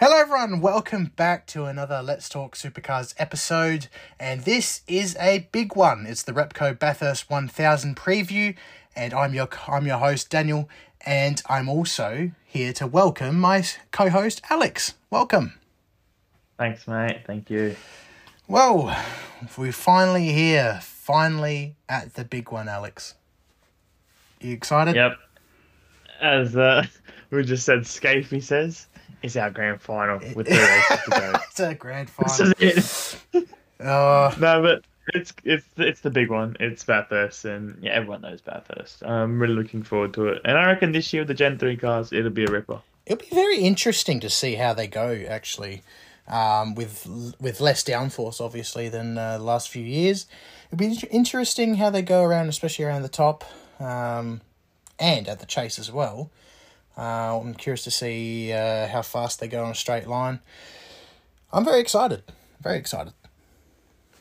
Hello, everyone. Welcome back to another Let's Talk Supercars episode. And this is a big one. It's the Repco Bathurst 1000 preview. And I'm your, I'm your host, Daniel. And I'm also here to welcome my co host, Alex. Welcome. Thanks, mate. Thank you. Well, we're finally here. Finally at the big one, Alex. You excited? Yep. As uh, we just said, Skaife says, it's our grand final with races to go. it's a grand This final. is it. Oh, No, but it's it's it's the big one. It's Bathurst, and yeah, everyone knows Bathurst. I'm really looking forward to it, and I reckon this year with the Gen Three cars, it'll be a ripper. It'll be very interesting to see how they go. Actually, um, with with less downforce, obviously, than uh, the last few years. It'll be interesting how they go around, especially around the top, um, and at the chase as well. Uh, I'm curious to see uh, how fast they go on a straight line. I'm very excited. Very excited.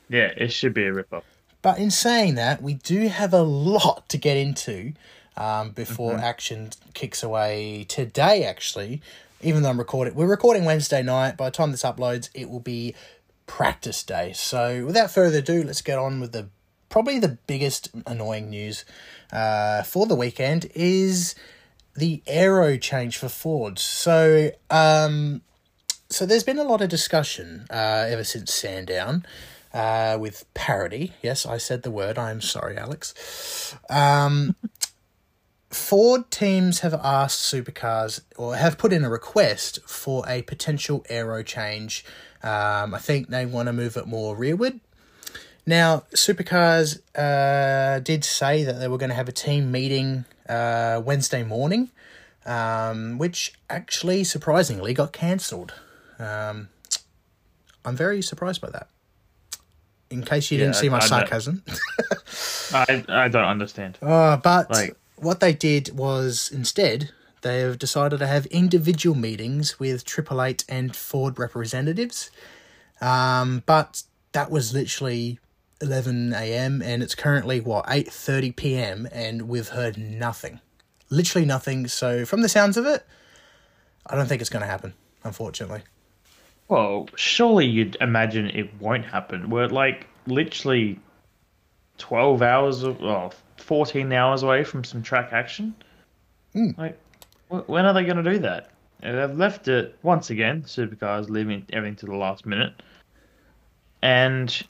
Yeah, it should be a ripper. But in saying that, we do have a lot to get into um, before action kicks away today. Actually, even though I'm recording, we're recording Wednesday night. By the time this uploads, it will be practice day. So, without further ado, let's get on with the probably the biggest annoying news uh, for the weekend is the aero change for Ford. So, um, so there's been a lot of discussion uh, ever since Sandown uh, with parity. Yes, I said the word. I'm sorry, Alex. Um, Ford teams have asked supercars or have put in a request for a potential aero change. Um, I think they want to move it more rearward. Now, supercars uh, did say that they were going to have a team meeting uh, Wednesday morning, um, which actually surprisingly got cancelled. Um, I'm very surprised by that. In case you didn't see my I sarcasm. I I don't understand. Uh, but Like- what they did was instead they have decided to have individual meetings with Triple Eight and Ford representatives. Um, but that was literally eleven a.m. and it's currently what eight thirty p.m. and we've heard nothing, literally nothing. So from the sounds of it, I don't think it's going to happen. Unfortunately, Well, surely you'd imagine it won't happen. We're like literally twelve hours, of, well, fourteen hours away from some track action. Hmm. Like, when are they going to do that? And They've left it once again. Supercars leaving everything to the last minute, and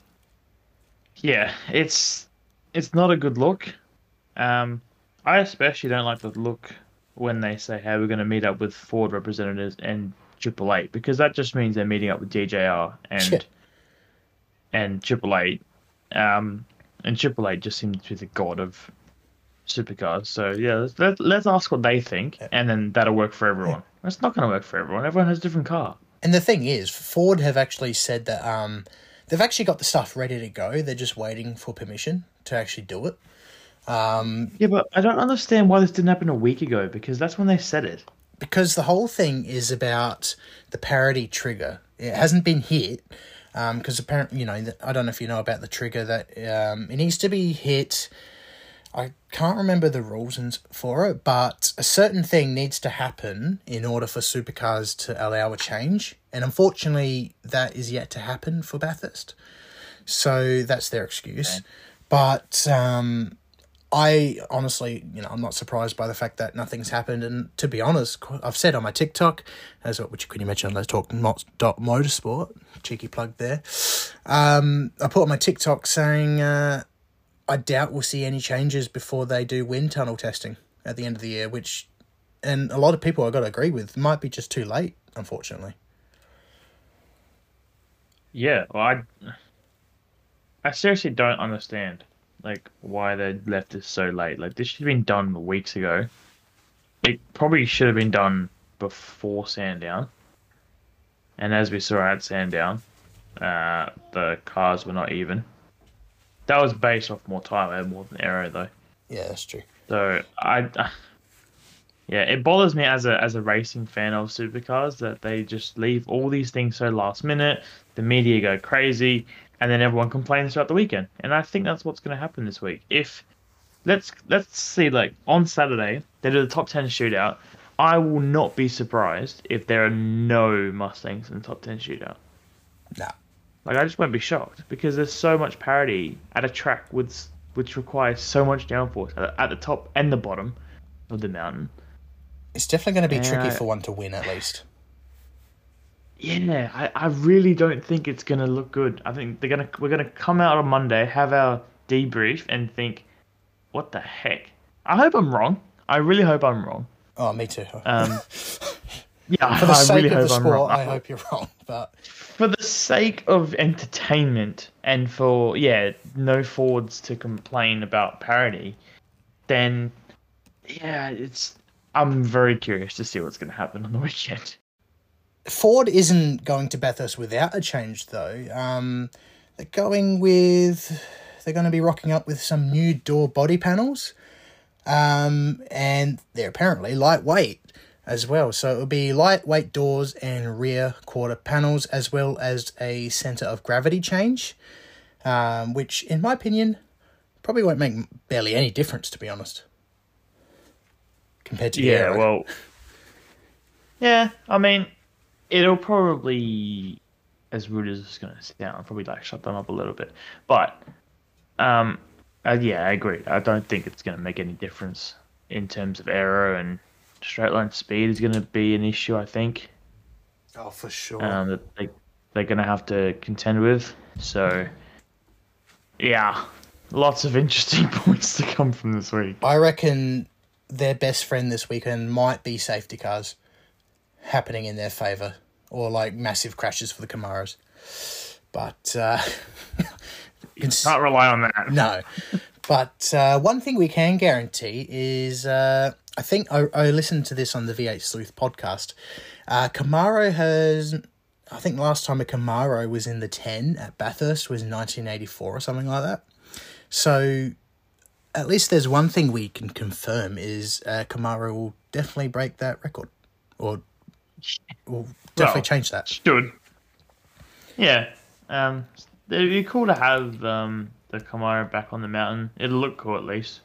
yeah, it's it's not a good look. Um, I especially don't like the look when they say, "Hey, we're going to meet up with Ford representatives and Triple Eight," because that just means they're meeting up with DJR and and Triple Eight. Um, and Triple Eight just seems to be the god of supercars. So yeah, let's let, let's ask what they think, and then that'll work for everyone. It's not going to work for everyone. Everyone has a different car. and the thing is, Ford have actually said that um, they've actually got the stuff ready to go. They're just waiting for permission to actually do it. Yeah, but I don't understand why this didn't happen a week ago because that's when they said it. because the whole thing is about the parity trigger. It hasn't been hit because apparently, you know, I don't know if you know about the trigger that um, it needs to be hit. I can't remember the rules and for it, but a certain thing needs to happen in order for supercars to allow a change, and unfortunately, that is yet to happen for Bathurst. So that's their excuse. But um, I honestly, you know, I'm not surprised by the fact that nothing's happened. And to be honest, I've said on my TikTok, as which you can mention, let's talk mo- dot motorsport. Cheeky plug there. Um, I put on my TikTok saying uh, I doubt we'll see any changes before they do wind tunnel testing at the end of the year, which, and a lot of people I got to agree with, might be just too late, unfortunately. Yeah, well, I, I seriously don't understand like why they left this so late. Like this should have been done weeks ago. It probably should have been done before Sandown. And as we saw at Sandown, uh, the cars were not even. That was based off more time more than aero, though. Yeah, that's true. So I, yeah, it bothers me as a as a racing fan of supercars that they just leave all these things so last minute. The media go crazy, and then everyone complains throughout the weekend. And I think that's what's going to happen this week. If let's let's see, like on Saturday they do the top ten shootout. I will not be surprised if there are no Mustangs in the top 10 shootout. No. Like, I just won't be shocked because there's so much parity at a track with, which requires so much downforce at, the top and the bottom of the mountain. It's definitely going to be tricky Yeah. for one to win, at least. Yeah, I, I really don't think it's gonna look good. I think they're gonna we're gonna come out on Monday, have our debrief, and think, what the heck? I hope I'm wrong. I really hope I'm wrong. Oh, me too. Um, yeah, for the I sake really of hope the I'm sport, wrong. I hope you're wrong. But For the sake of entertainment and for yeah, no Fords to complain about parity, then yeah, it's. I'm very curious to see what's gonna happen on the weekend. Ford isn't going to Bathurst without a change, though. Um, they're going with. They're going to be rocking up with some new door body panels. Um, and they're apparently lightweight as well. So it'll be lightweight doors and rear quarter panels, as well as a center of gravity change, um, which, in my opinion, probably won't make barely any difference, to be honest, compared to Yeah, Aero. well, yeah. I mean, it'll probably, as rude as it's gonna sound, probably like shut them up a little bit. But, um, uh, yeah, I agree. I don't think it's gonna make any difference in terms of aero and straight line speed is gonna be an issue. I think oh, for sure. um, that they they're gonna have to contend with. So, yeah, lots of interesting points to come from this week. I reckon their best friend this weekend might be safety cars happening in their favour, or like massive crashes for the Camaros. But uh, it's, Can't rely on that. no. But uh, one thing we can guarantee is uh, I think I, I listened to this on the V8 Sleuth podcast. Uh, Camaro has, I think last time a Camaro was in the 10 at Bathurst was 1984 or something like that. So at least there's one thing we can confirm is uh, Camaro will definitely break that record, or will definitely Well, change that. Should. Yeah. Um, it'd be cool to have um, the Camaro back on the mountain. It'll look cool at least.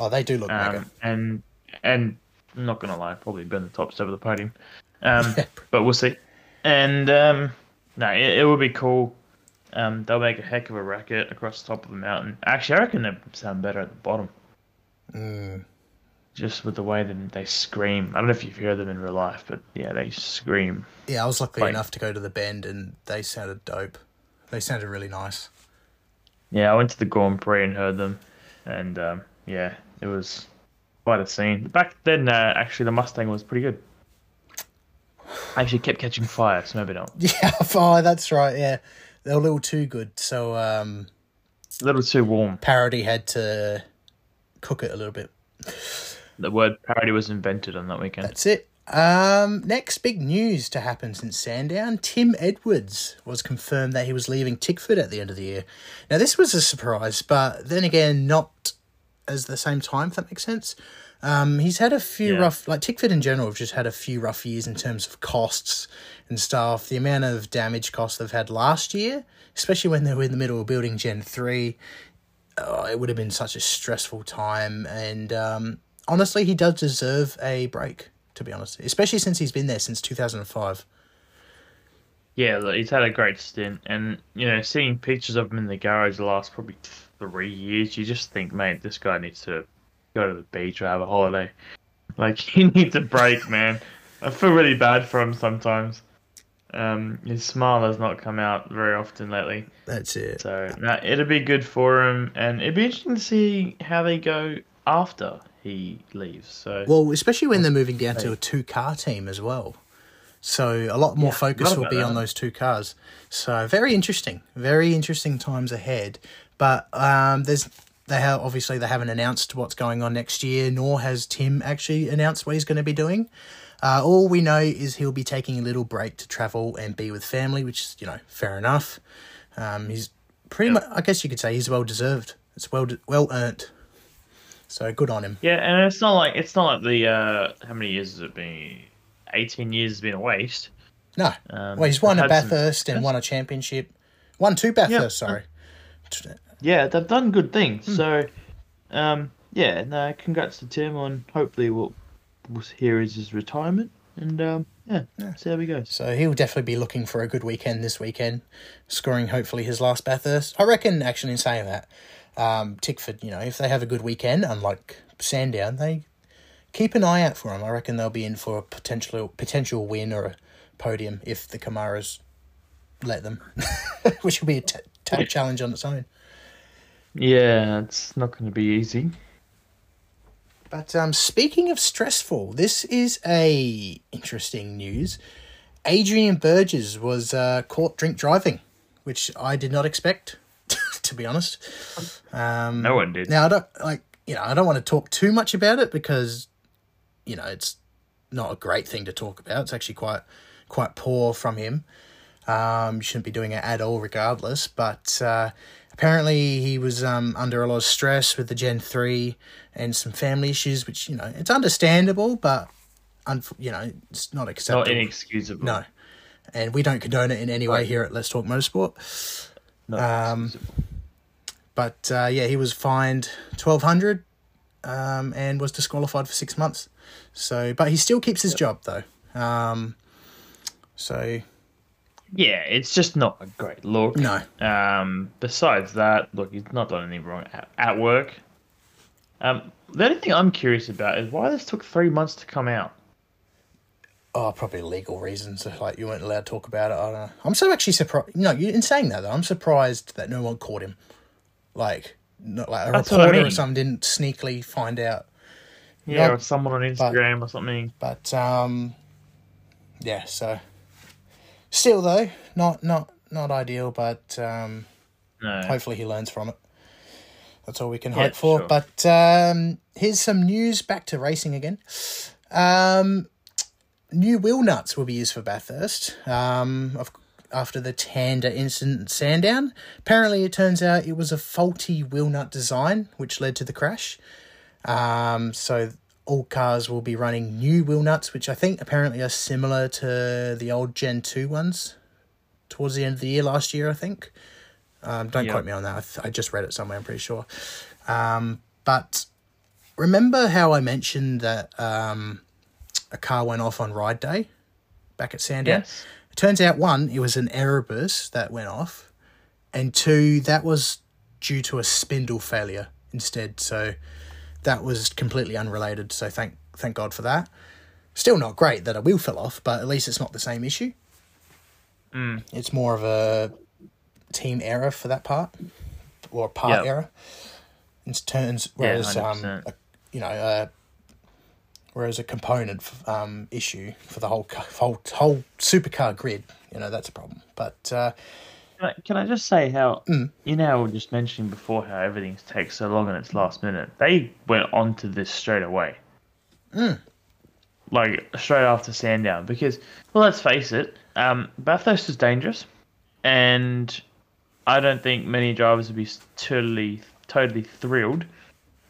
Oh, they do look mega. Um, and and I'm not gonna lie, probably burn the top step of the podium. Um, but we'll see. And um, no, it, it will be cool. Um, they'll make a heck of a racket across the top of the mountain. Actually, I reckon they sound better at the bottom. Mm. Just with the way that they scream. I don't know if you've heard them in real life, but yeah, they scream. Yeah, I was lucky Like- enough to go to the bend, and they sounded dope. They sounded really nice. Yeah, I went to the Grand Prix and heard them, and um, yeah, it was quite a scene. Back then, uh, actually, the Mustang was pretty good. I actually kept catching fire, so maybe not. Yeah, oh, that's right. Yeah, they're a little too good. So um, A little too warm. Parity had to cook it a little bit. The word parity was invented on that weekend. That's it. Um, next big news to happen since Sandown: Tim Edwards was confirmed that he was leaving Tickford at the end of the year. Now this was a surprise, but then again, not as the same time. If that makes sense. Um, he's had a few Yeah. rough, like Tickford in general, have just had a few rough years in terms of costs and stuff. The amount of damage costs they've had last year, especially when they were in the middle of building Gen three, oh, it would have been such a stressful time. And um, honestly, he does deserve a break. To be honest, especially since he's been there since two thousand and five. Yeah, look, he's had a great stint, and you know, seeing pictures of him in the garage the last probably three years, you just think, mate, this guy needs to go to the beach or have a holiday. Like he needs a break, man. I feel really bad for him sometimes. Um, his smile has not come out very often lately, That's it. so nah, it'll be good for him, and it'd be interesting to see how they go after he leaves. So Well, especially when they're moving down to a two car team as well. So a lot more Yeah, focus will be on those two cars. So very interesting, very interesting times ahead. But um, there's they have obviously they haven't announced what's going on next year, nor has Tim actually announced what he's going to be doing. Uh, all we know is he'll be taking a little break to travel and be with family, which is you know fair enough. Um, he's pretty much, I guess you could say, he's well deserved. It's well well earned. So good on him. Yeah, and it's not like it's not like the uh, how many years has it been? Eighteen years has been a waste. No. Um, well, he's won a they've some Bathurst and won a championship. Won two Bathurst, sorry. Yeah, they've done good things. Hmm. So, um, yeah, no, congrats to Tim on hopefully we'll was here is his retirement, and um, yeah, Yeah. see how he goes. So he'll definitely be looking for a good weekend this weekend, scoring hopefully his last Bathurst. I reckon, actually, in saying that, um, Tickford, you know, if they have a good weekend, unlike Sandown, they keep an eye out for them. I reckon they'll be in for a potential potential win or a podium if the Camaros let them, which will be a t- tough challenge on its own. Yeah, it's not going to be easy. But um, speaking of stressful, this is a interesting news. Adrian Burgess was uh, caught drink driving, which I did not expect, to be honest. Um, No one did. Now I don't like you know I don't want to talk too much about it because you know it's not a great thing to talk about. It's actually quite quite poor from him. Um, you shouldn't be doing it at all, regardless. But uh, apparently he was um, under a lot of stress with the Gen three and some family issues, which you know it's understandable, but unf- you know it's not acceptable. Not inexcusable. no, and we don't condone it in any way here at Let's Talk Motorsport. Not Um. But uh, yeah, he was fined twelve hundred, um, and was disqualified for six months. So, but he still keeps his job though. Um, so Yeah, it's just not a great look. no, Um, besides that, look, he's not done anything wrong at, at work. Um, the only thing I'm curious about is why this took three months to come out. oh, probably legal reasons. Like you weren't allowed to talk about it. I don't know. I'm so actually surprised. No, you in saying that though, I'm surprised that no one caught him. Like, not like a That's what I reporter or something didn't sneakily find out. Yeah, or someone on Instagram or something. But um, yeah. So still though, not not not ideal. But um, No. hopefully he learns from it. That's all we can Yeah, hope for. sure. But um, here's some news back to racing again. Um, new wheel nuts will be used for Bathurst. Um, of, after the Tander incident at Sandown, apparently it turns out it was a faulty wheel nut design which led to the crash. Um, so all cars will be running new wheel nuts, which I think apparently are similar to the old Gen two ones. Towards the end of the year last year, I think. Um, don't Yeah. quote me on that. I, th- I just read it somewhere. I'm pretty sure. Um, but remember how I mentioned that um, a car went off on ride day back at Sandown? Yes. It turns out one, it was an Erebus that went off, and two, that was due to a spindle failure instead. So that was completely unrelated. So thank thank God for that. Still not great that a wheel fell off, but at least it's not the same issue. Mm. It's more of a team error for that part, or part Yep. error. In turns, whereas um, a, you know, uh, whereas a component f- um issue for the whole whole whole supercar grid, you know, that's a problem. But uh, Can I, can I just say how Mm. you know we were just mentioning before how everything takes so long in its last minute? They went on to this straight away. Mm. Like straight after Sandown, because well, let's face it, um, Bathurst is dangerous, and I don't think many drivers would be totally totally thrilled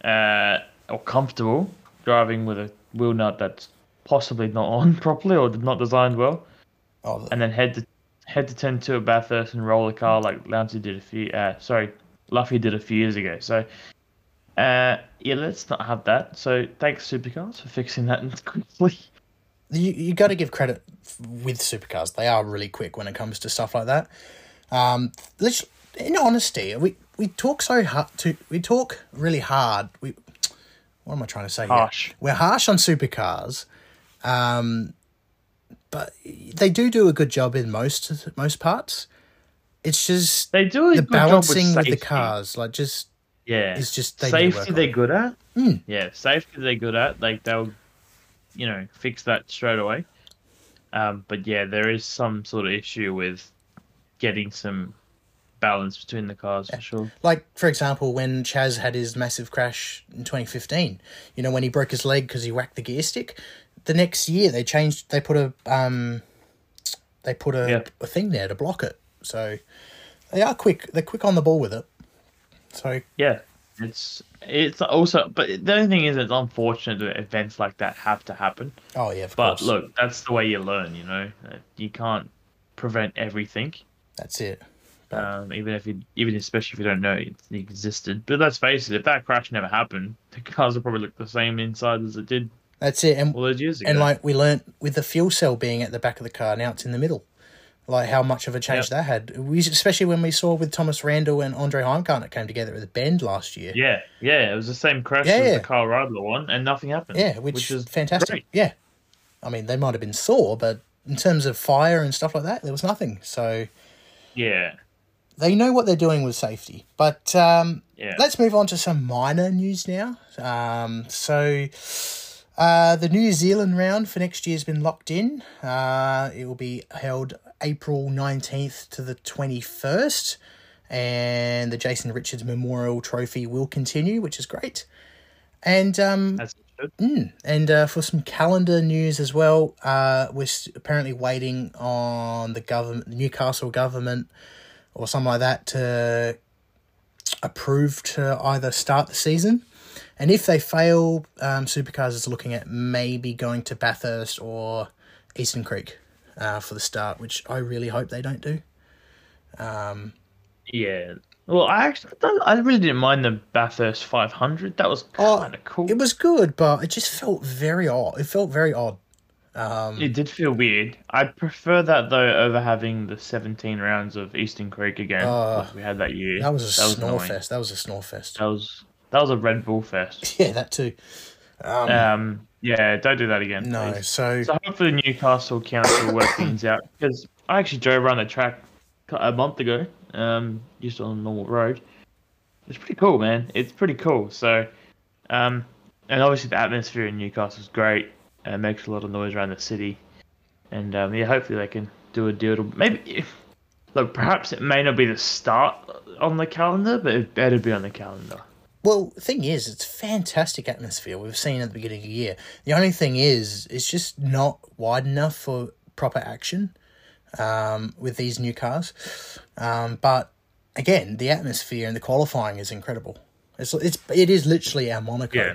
uh, or comfortable driving with a wheel nut that's possibly not on properly or not designed well oh, and then head to head to turn two at Bathurst and roll the car like Lancey did a few. Uh, sorry, Luffy did a few years ago. So, uh, yeah, let's not have that. So, thanks Supercars for fixing that quickly. you you got to give credit with supercars. They are really quick when it comes to stuff like that. Um, let's, in honesty, we we talk so hard to we talk really hard. We what am I trying to say? here? We're harsh on supercars, um, but they do do a good job in most most parts. It's just They do the balancing with, with, the cars, like just Yeah, It's just they need to work safety they're it. good at. Mm. Yeah, safety they're good at. Like they'll, you know, fix that straight away. Um, but yeah, there is some sort of issue with getting some balance between the cars for sure. like for example when Chaz had his massive crash in 2015 you know when he broke his leg because he whacked the gear stick the next year they changed they put a um they put a, Yeah. a thing there to block it so they are quick they're quick on the ball with it so Yeah, it's it's also, but the only thing is, it's unfortunate that events like that have to happen. oh yeah of But course look, that's the way you learn. You know, you can't prevent everything. that's it Um, even if you, even especially if you don't know it existed. But let's face it, if that crash never happened, the cars would probably look the same inside as it did That's it. And those years ago. and like we learnt with the fuel cell being at the back of the car, now it's in the middle. Like how much of a change Yep. that had. We especially when we saw with Thomas Randall and Andre Heimgartner came together at the Bend last year. yeah, yeah, it was the same crash Yeah, as yeah. the Kyle Radler one, and nothing happened. Yeah, which, is is fantastic. great. Yeah, I mean they might have been sore, but in terms of fire and stuff like that, there was nothing. So Yeah, they know what they're doing with safety. But um, yeah. let's move on to some minor news now. Um, so uh, the New Zealand round for next year has been locked in. Uh, it will be held April nineteenth to the twenty first. And the Jason Richards Memorial Trophy will continue, which is great. And um. Mm. And uh, for some calendar news as well, uh, we're apparently waiting on the government, the Newcastle government, or something like that, to approve to either start the season. And if they fail, um, Supercars is looking at maybe going to Bathurst or Eastern Creek uh, for the start, which I really hope they don't do. Yeah. Well, I actually, I really didn't mind the Bathurst 500. That was Oh, kind of cool. It was good, but it just felt very odd. It felt very odd. Um, It did feel weird. I prefer that though over having the 17 rounds of Eastern Creek again, Oh, like we had that year. that was a snore annoying. fest. That was a snore fest. That was that was a Red Bull fest. Yeah, that too. Um, Um, yeah, don't do that again. no, please. so So hopefully Newcastle Council work things out because I actually drove around the track a month ago. Um, just on a normal road. It's pretty cool, man. It's pretty cool. So, um, and obviously the atmosphere in Newcastle is great. It makes a lot of noise around the city, and um, yeah, hopefully they can do a deal. To, maybe, look, perhaps it may not be the start on the calendar, but it better be on the calendar. Well, the thing is, it's fantastic atmosphere we've seen at the beginning of the year. The only thing is, it's just not wide enough for proper action um, with these new cars. Um, but again, the atmosphere and the qualifying is incredible. It's it's it is literally our Monaco. Yeah.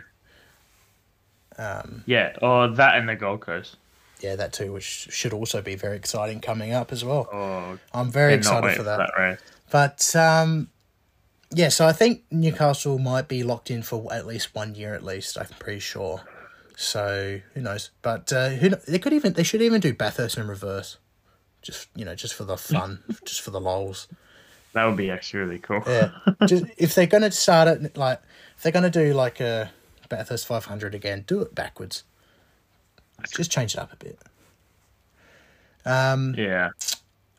Yeah, or that and the Gold Coast. Yeah, that too, which should also be very exciting coming up as well. Oh, I'm very excited for that. race. But um, yeah, so I think Newcastle might be locked in for at least one year at least. I'm pretty sure. So who knows? But uh, who kn- they could even they should even do Bathurst in reverse, just you know, just for the fun, just for the lols. That would be actually really cool. Yeah, just if they're gonna start it like if they're gonna do like a Bathurst 500 again, do it backwards. Just change it up a bit. Um, Yeah.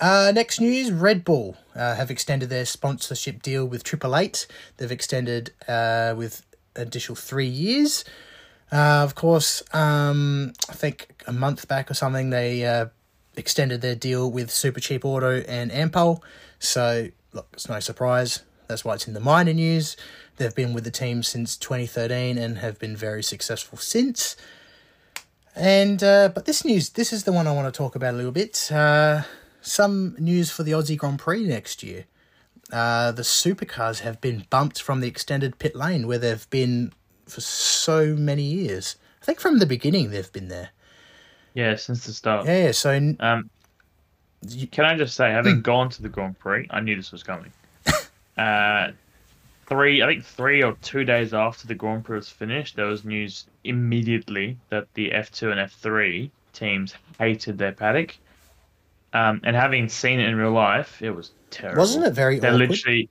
Uh, next news: Red Bull uh, have extended their sponsorship deal with Triple Eight. They've extended uh, with additional three years. Uh, of course, um, I think a month back or something, they uh, extended their deal with Super Cheap Auto and Ampol. So, look, it's no surprise. That's why it's in the minor news. They've been with the team since 2013 and have been very successful since. And uh, but this news, this is the one I want to talk about a little bit. Uh, some news for the Aussie Grand Prix next year. Uh, the supercars have been bumped from the extended pit lane where they've been for so many years. I think from the beginning they've been there. Yeah, since the start. Yeah, yeah. So Um, you- can I just say, Hmm. having gone to the Grand Prix, I knew this was coming. uh, three, I think three or two days after the Grand Prix was finished, there was news immediately that the F2 and F3 teams hated their paddock. Um, and having seen it in real life, it was terrible. wasn't it very awkward? literally.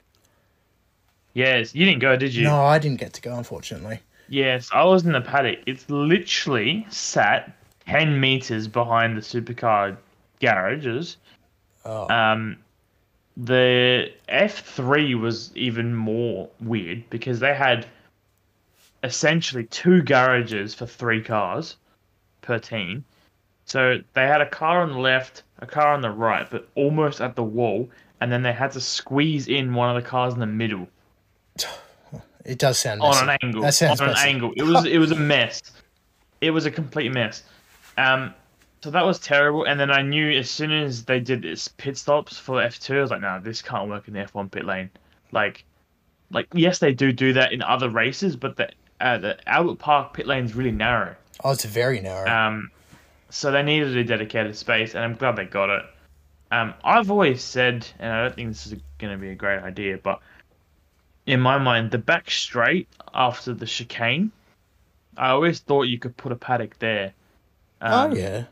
Yes, you didn't go, did you? No, I didn't get to go, unfortunately. Yes, I was in the paddock. It's literally sat 10 meters behind the supercar garages. Oh, Um, the F3 was even more weird because they had essentially two garages for three cars per team. So they had a car on the left, a car on the right, but almost at the wall, and then they had to squeeze in one of the cars in the middle it does sound on messy. an angle. That sounds on an angle. It was it was a mess. It was a complete mess. Um, so that was terrible. And then I knew as soon as they did this pit stops for F two, I was like, no, this can't work in the F one pit lane. Like, like yes, they do do that in other races, but the uh, the Albert Park pit lane is really narrow. Oh, it's very narrow. Um, so they needed a dedicated space, and I'm glad they got it. Um, I've always said, and I don't think this is going to be a great idea, but in my mind, the back straight after the chicane, I always thought you could put a paddock there. oh yeah.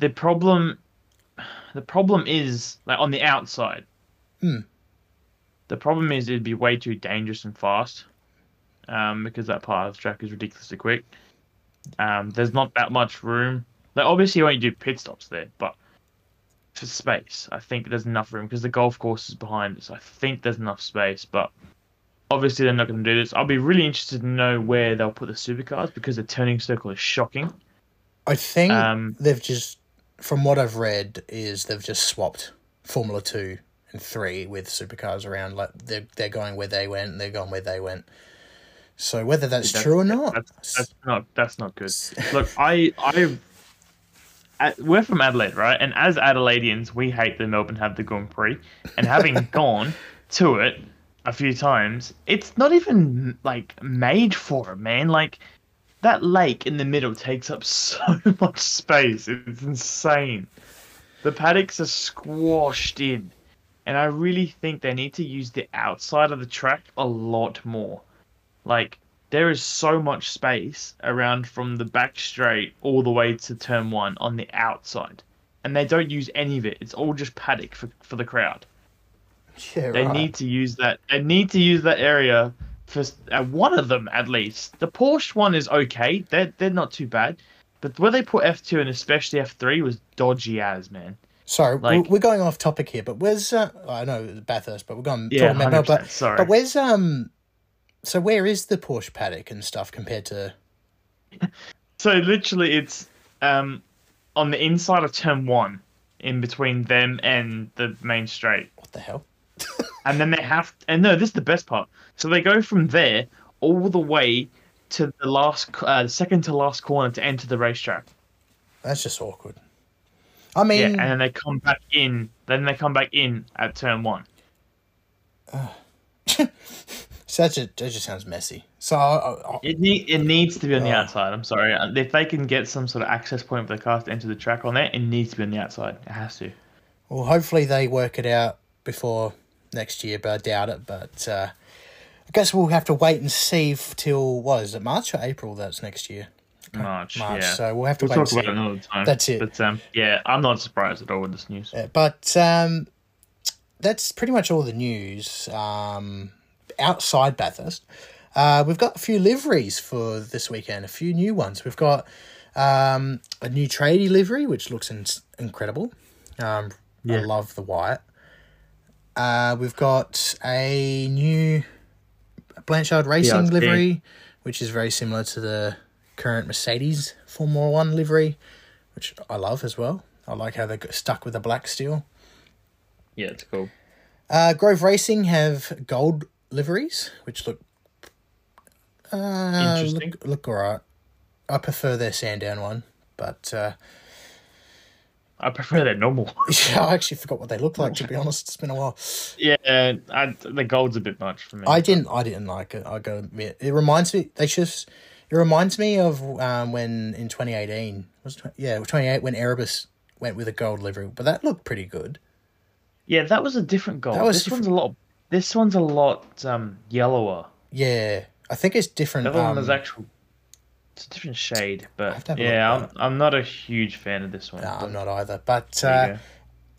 The problem, the problem is like on the outside. Hmm. The problem is it'd be way too dangerous and fast, um, because that part of the track is ridiculously quick. Um, there's not that much room. Like obviously you won't do pit stops there, but for space, I think there's enough room because the golf course is behind us. I think there's enough space, but obviously they're not going to do this. I'll be really interested to know where they'll put the supercars because the turning circle is shocking. I think Um, they've just, from what I've read, is they've just swapped Formula Two and Three with supercars around. Like they're they're going where they went, and they're going where they went. So whether that's, That's- true or not, That's, that's not that's not good. Look, I I we're from Adelaide, right? And as Adelaideans, we hate that Melbourne have the Grand Prix, and having gone to it a few times, it's not even like made for it, man. Like that lake in the middle takes up so much space. It's insane. The paddocks are squashed in, and I really think they need to use the outside of the track a lot more. Like there is so much space around from the back straight all the way to turn one on the outside, and they don't use any of it. It's all just paddock for for the crowd. yeah, They right. need to use that. They need to use that area for uh, one of them at least. The Porsche one is okay. They're they're not too bad, but where they put F two and especially F three was dodgy as man. Sorry, like- we're, going off topic here, but where's uh, I know Bathurst, but we're going Yeah, talking about 100%, but sorry. but where's um, so where is the Porsche paddock and stuff compared to? So literally, it's um on the inside of turn one, in between them and the main straight. What the hell? and then they have and no this is the best part so they go from there all the way to the last uh, the second to last corner to enter the racetrack That's just awkward. I mean, yeah and then they come back in then they come back in at turn one such a that just sounds messy. So I, I, it, need, it needs to be on the Oh. outside i'm sorry Uh, if they can get some sort of access point for the car to enter the track on there it needs to be on the outside it has to well, hopefully they work it out before next year, but I doubt it. But uh, I guess we'll have to wait and see till what is it, March or April? That's next year. march, March. yeah So we'll have to we'll wait talk about it another time That's it. but um yeah i'm not surprised at all with this news Uh, But um, that's pretty much all the news um, outside Bathurst. Uh, we've got a few liveries for this weekend, a few new ones. We've got um, a new tradie livery, which looks in- incredible. Um, I love the white. Uh, we've got a new Blanchard Racing big. livery, which is very similar to the current Mercedes Formula One livery, which I love as well. I like how they got stuck with the black steel. yeah it's cool Uh, Grove Racing have gold liveries, which look uh, Interesting. look, look alright. I prefer their Sandown one, but uh, i prefer that normal yeah, I actually forgot what they look like. To be honest, it's been a while. yeah I, the gold's a bit much for me I didn't. I didn't like it. I gotta admit, it reminds me. They should. It reminds me of um, when in twenty eighteen was it, tw- yeah twenty eight when Erebus went with a gold livery, but that looked pretty good. Yeah, that was a different gold. That was this one's a lot. This one's a lot um, yellower. Yeah, I think it's different. The other one is actual. It's a different shade, but yeah, I'm, I'm not a huge fan of this one. no, I'm not either. But uh,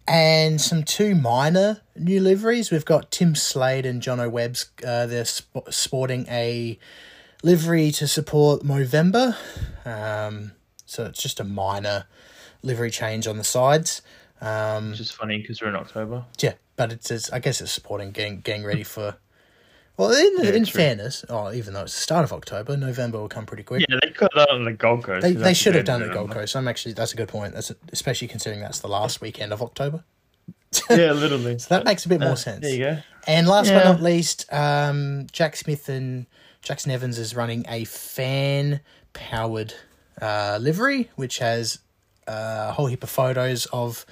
and some two minor new liveries. We've got Tim Slade and John O'Webb's. Uh, they're sp- sporting a livery to support Movember. Um, so it's just a minor livery change on the sides. Um, Which is funny because we're in October. yeah, but it's, it's I guess it's supporting getting getting ready for. Well, in, Yeah, in true. fairness, oh, even though it's the start of October, November will come pretty quick. Yeah, they could have done it on the Gold Coast. They, 'cause they should have done end it Gold Coast. I'm actually that's a good point. That's especially considering that's the last weekend of October. yeah, literally. So that makes a bit more Uh, sense. There you go. And last but not least, um, Jack Smith and Jackson Evans is running a fan powered uh, livery, which has uh, a whole heap of photos of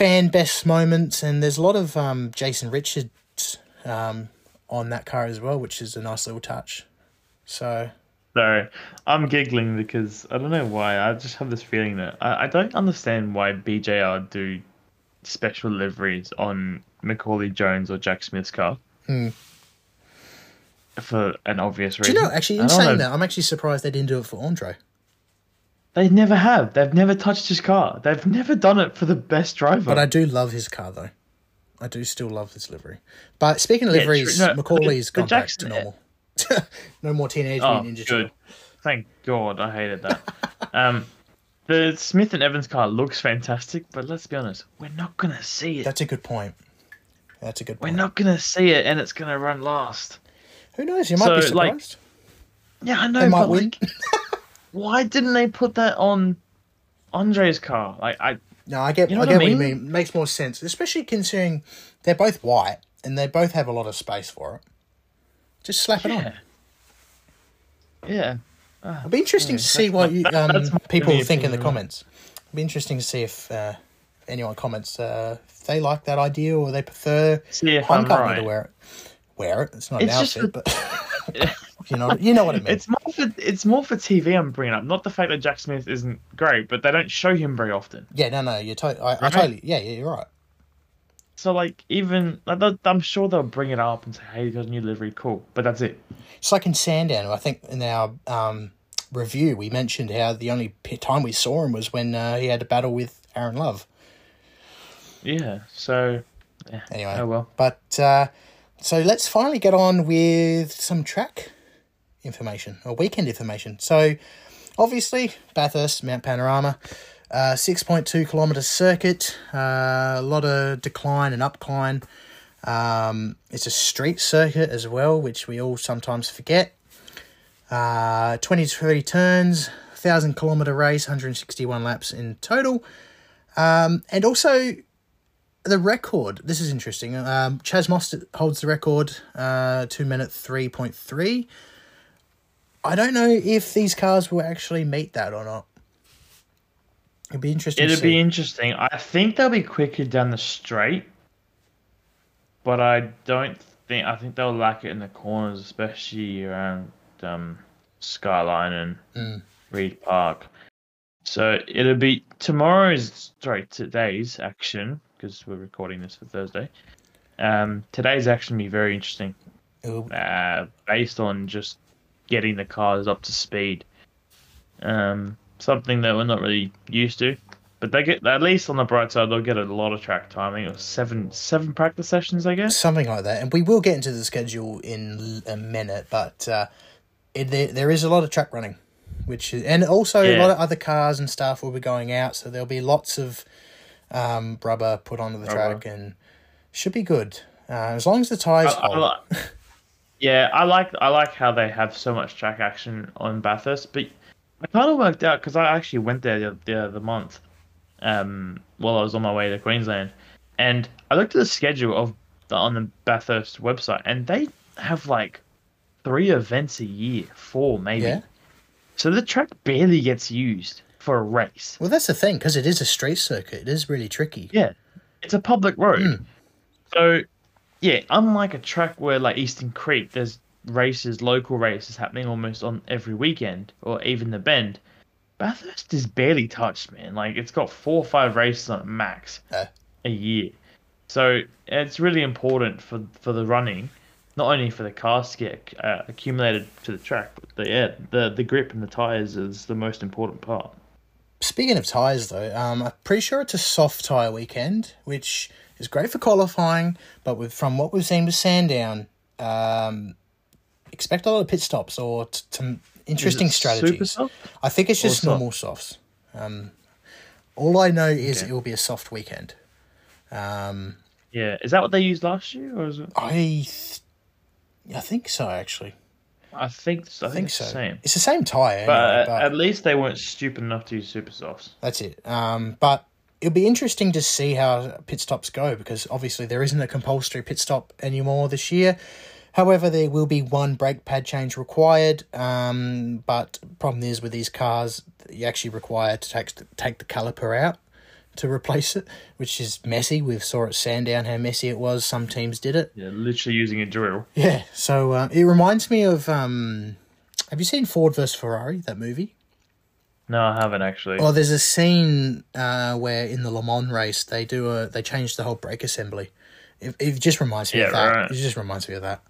fan best moments, and there's a lot of um, Jason Richards um, on that car as well, which is a nice little touch. So Sorry, I'm giggling because I don't know why. I just have this feeling that I, I don't understand why BJR do special liveries on Macaulay Jones or Jack Smith's car. Hmm. for an obvious reason. Do you know, actually, in saying know. that, I'm actually surprised they didn't do it for Andre. They never have. They've never touched his car. They've never done it for the best driver. But I do love his car, though. I do still love his livery. But speaking of Yeah, liveries. No, Macaulay's gone back to normal. no more Teenage oh, Mutant Ninja good. Turtle. Thank God. I hated that. um, the Smith and Evans car looks fantastic, but let's be honest, we're not gonna see it. That's a good point. That's a good we're not gonna see it, and it's gonna run last. Who knows? You might be So, like, surprised. Yeah, I know. they might but win. like, why didn't they put that on Andre's car? Like, I No, I get, You know I what get I what you mean? mean. Makes more sense, especially considering they're both white and they both have a lot of space for it. Just slap it on. yeah, yeah. It'll be interesting to see what you, um, people think in the comments. It'll be interesting to see if uh, anyone comments uh, if they like that idea or they prefer See if I'm right. to wear it. Wear it. It's not It's outfit, but you know, you know what I mean. It's more for it's more for TV. I'm bringing up, not the fact that Jack Smith isn't great, but they don't show him very often. Yeah, no, no, you're totally. I, I Right? totally. Yeah, yeah, you're right. So like, even like, I'm sure they'll bring it up and say, "Hey, you got a new livery, cool." But that's it. It's like in Sandown. I think in our um, review we mentioned how the only time we saw him was when uh, he had a battle with Aaron Love. Yeah. So Anyway, oh well. But uh, so let's finally get on with some track information or weekend information. So obviously Bathurst, Mount Panorama, uh, six point two kilometer circuit, uh, a lot of decline and upcline. Um, it's a street circuit as well, which we all sometimes forget. Uh, 23 turns, 1,000 kilometre race, 161 laps in total. Um, and also the record. This is interesting. Um, Chaz Mostert holds the record, uh, two minute three point three. I don't know if these cars will actually meet that or not. It'd be interesting. It'd be interesting. I think they'll be quicker down the straight, but I don't think. I think they'll lack it in the corners, especially around um, Skyline and Mm. Reid Park. So it'll be tomorrow's, sorry, today's action because we're recording this for Thursday. Um, today's action will be very interesting, uh, based on just getting the cars up to speed. Um, something that we're not really used to. But they get at least on the bright side, they'll get a lot of track time. I think it was seven seven practice sessions, I guess. something like that. And we will get into the schedule in a minute, but uh, it, there, there is a lot of track running, which is, and also a lot of other cars and stuff will be going out, so there'll be lots of um, rubber put onto the Rubber. track and should be good uh, as long as the tires I- I hold. yeah, I like I like how they have so much track action on Bathurst, but I kind of worked out because I actually went there the, the other month, um, while I was on my way to Queensland, and I looked at the schedule of the, on the Bathurst website, and they have like three events a year, four maybe. Yeah. So the track barely gets used for a race. Well, that's the thing because it is a street circuit. It is really tricky. Yeah, it's a public road. Hmm. So, yeah, unlike a track where like Eastern Creek, there's races, local races happening almost on every weekend, or even the Bend. Bathurst is barely touched, man. Like it's got four or five races on it max Uh. a year. So it's really important for for the running, not only for the cars to get uh, accumulated to the track, but the yeah, the the grip and the tires is the most important part. Speaking of tyres, though, um, I'm pretty sure it's a soft tyre weekend, which is great for qualifying. But with from what we've seen with Sandown, um, expect a lot of pit stops or t- some interesting Is super strategies. I think it's just normal softs. Um, all I know is Okay. it will be a soft weekend. Um, Yeah, is that what they used last year, or is it? I, th- I think so. Actually, I think I, I think, think it's so. the same. It's the same tyre, But, anyway, but at least they weren't stupid enough to use super softs. That's it. Um, but it'll be interesting to see how pit stops go because obviously there isn't a compulsory pit stop anymore this year. However, there will be one brake pad change required. Um, but problem is with these cars, you actually require to take take the caliper out to replace it, which is messy. We saw at Sandown how messy it was. Some teams did it. Yeah, literally using a drill. Yeah. So uh, it reminds me of. Um, have you seen Ford vs Ferrari? That movie. No, I haven't actually. Well, there's a scene uh, where in the Le Mans race they do a they change the whole brake assembly. It, it just reminds me of that. right. It just reminds me of that.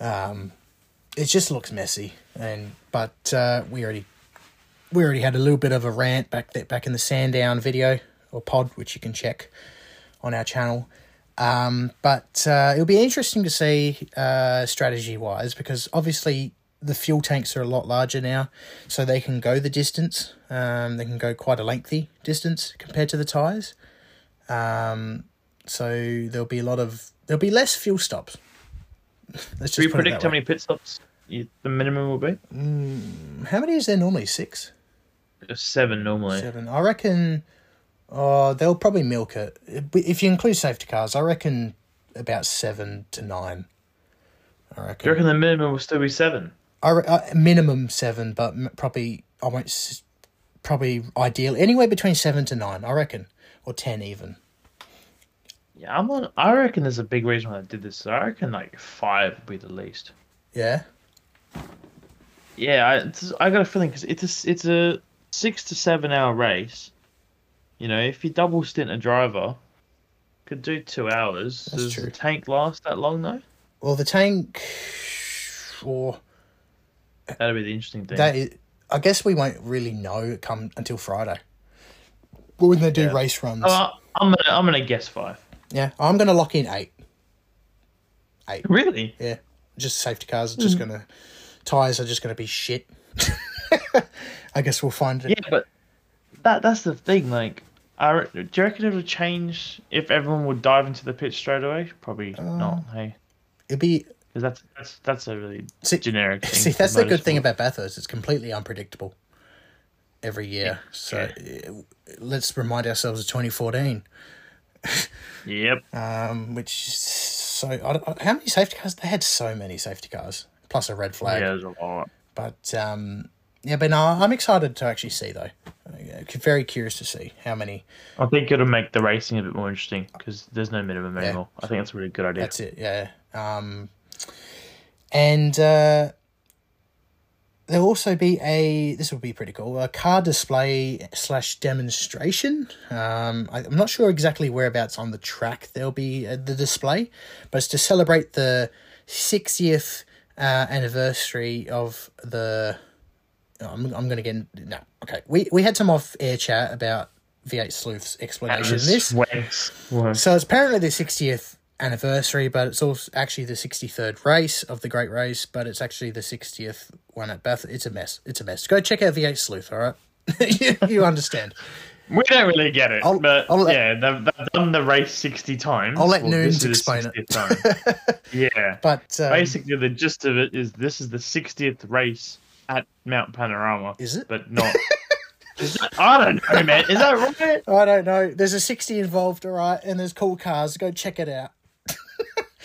Um, it just looks messy, and but uh, we already we already had a little bit of a rant back there, back in the Sandown video or pod, which you can check on our channel. Um, but uh, it'll be interesting to see uh, strategy wise because obviously the fuel tanks are a lot larger now, so they can go the distance. Um, they can go quite a lengthy distance compared to the tires. Um, so there'll be a lot of there'll be less fuel stops. Let's just Do predict how many pit stops you, the minimum will be? Mm, how many is there normally? Six. Seven normally. Seven. I reckon. Oh, they'll probably milk it if you include safety cars. I reckon about seven to nine. I reckon. Do you reckon the minimum will still be seven? I uh, minimum seven, but probably I won't. Probably ideal anywhere between seven to nine. I reckon, or ten even. Yeah, I'm on. I reckon there's a big reason why I did this. I reckon like five would be the least. Yeah. Yeah, I, I got a feeling because it's a, it's a six to seven hour race. You know, if you double stint a driver, could do two hours. That's Does true. the tank last that long though? Well, the tank, or that'd be the interesting thing. That is, I guess we won't really know come until Friday. But when they do yeah. race runs, oh, I'm gonna I'm gonna guess five. Yeah, I'm gonna lock in eight. Eight. Really? Yeah. Just safety cars are just mm. gonna tires are just gonna be shit. I guess we'll find it. Yeah, but that that's the thing. Like, are, do you reckon it'll change if everyone would dive into the pit straight away? Probably uh, not. Hey, it'd be because that's that's that's a really see, generic. see, that's the good thing about Bathurst. It's completely unpredictable every year. Yeah. So yeah. let's remind ourselves of 2014. yep. Um, which so I, I, how many safety cars? They had so many safety cars plus a red flag. Yeah, there's a lot. But um, yeah, but no, I'm excited to actually see though. Very curious to see how many. I think it'll make the racing a bit more interesting because there's no minimum yeah. anymore. I think that's a really good idea. That's it. Yeah. Um, and uh, there'll also be a this will be pretty cool a car display slash demonstration. Um, I, am not sure exactly whereabouts on the track there'll be uh, the display but it's to celebrate the 60th uh, anniversary of the oh, I'm, I'm gonna get no okay. We, we had some off air chat about v8 sleuth's explanation of this. so it's apparently the 60th anniversary, but it's also actually the 63rd race of the Great Race, but it's actually the 60th one at Bath. It's a mess. It's a mess. Go check out V8 Sleuth, all right? you, you understand. We don't really get it, I'll, but I'll let, yeah, they've, they've, done the race 60 times. I'll let well, Noons explain it. yeah. But um, basically, the gist of it is this is the 60th race at Mount Panorama. Is it? But not. That, I don't know, man. Is that right? I don't know. There's a 60 involved, all right, and there's cool cars. Go check it out.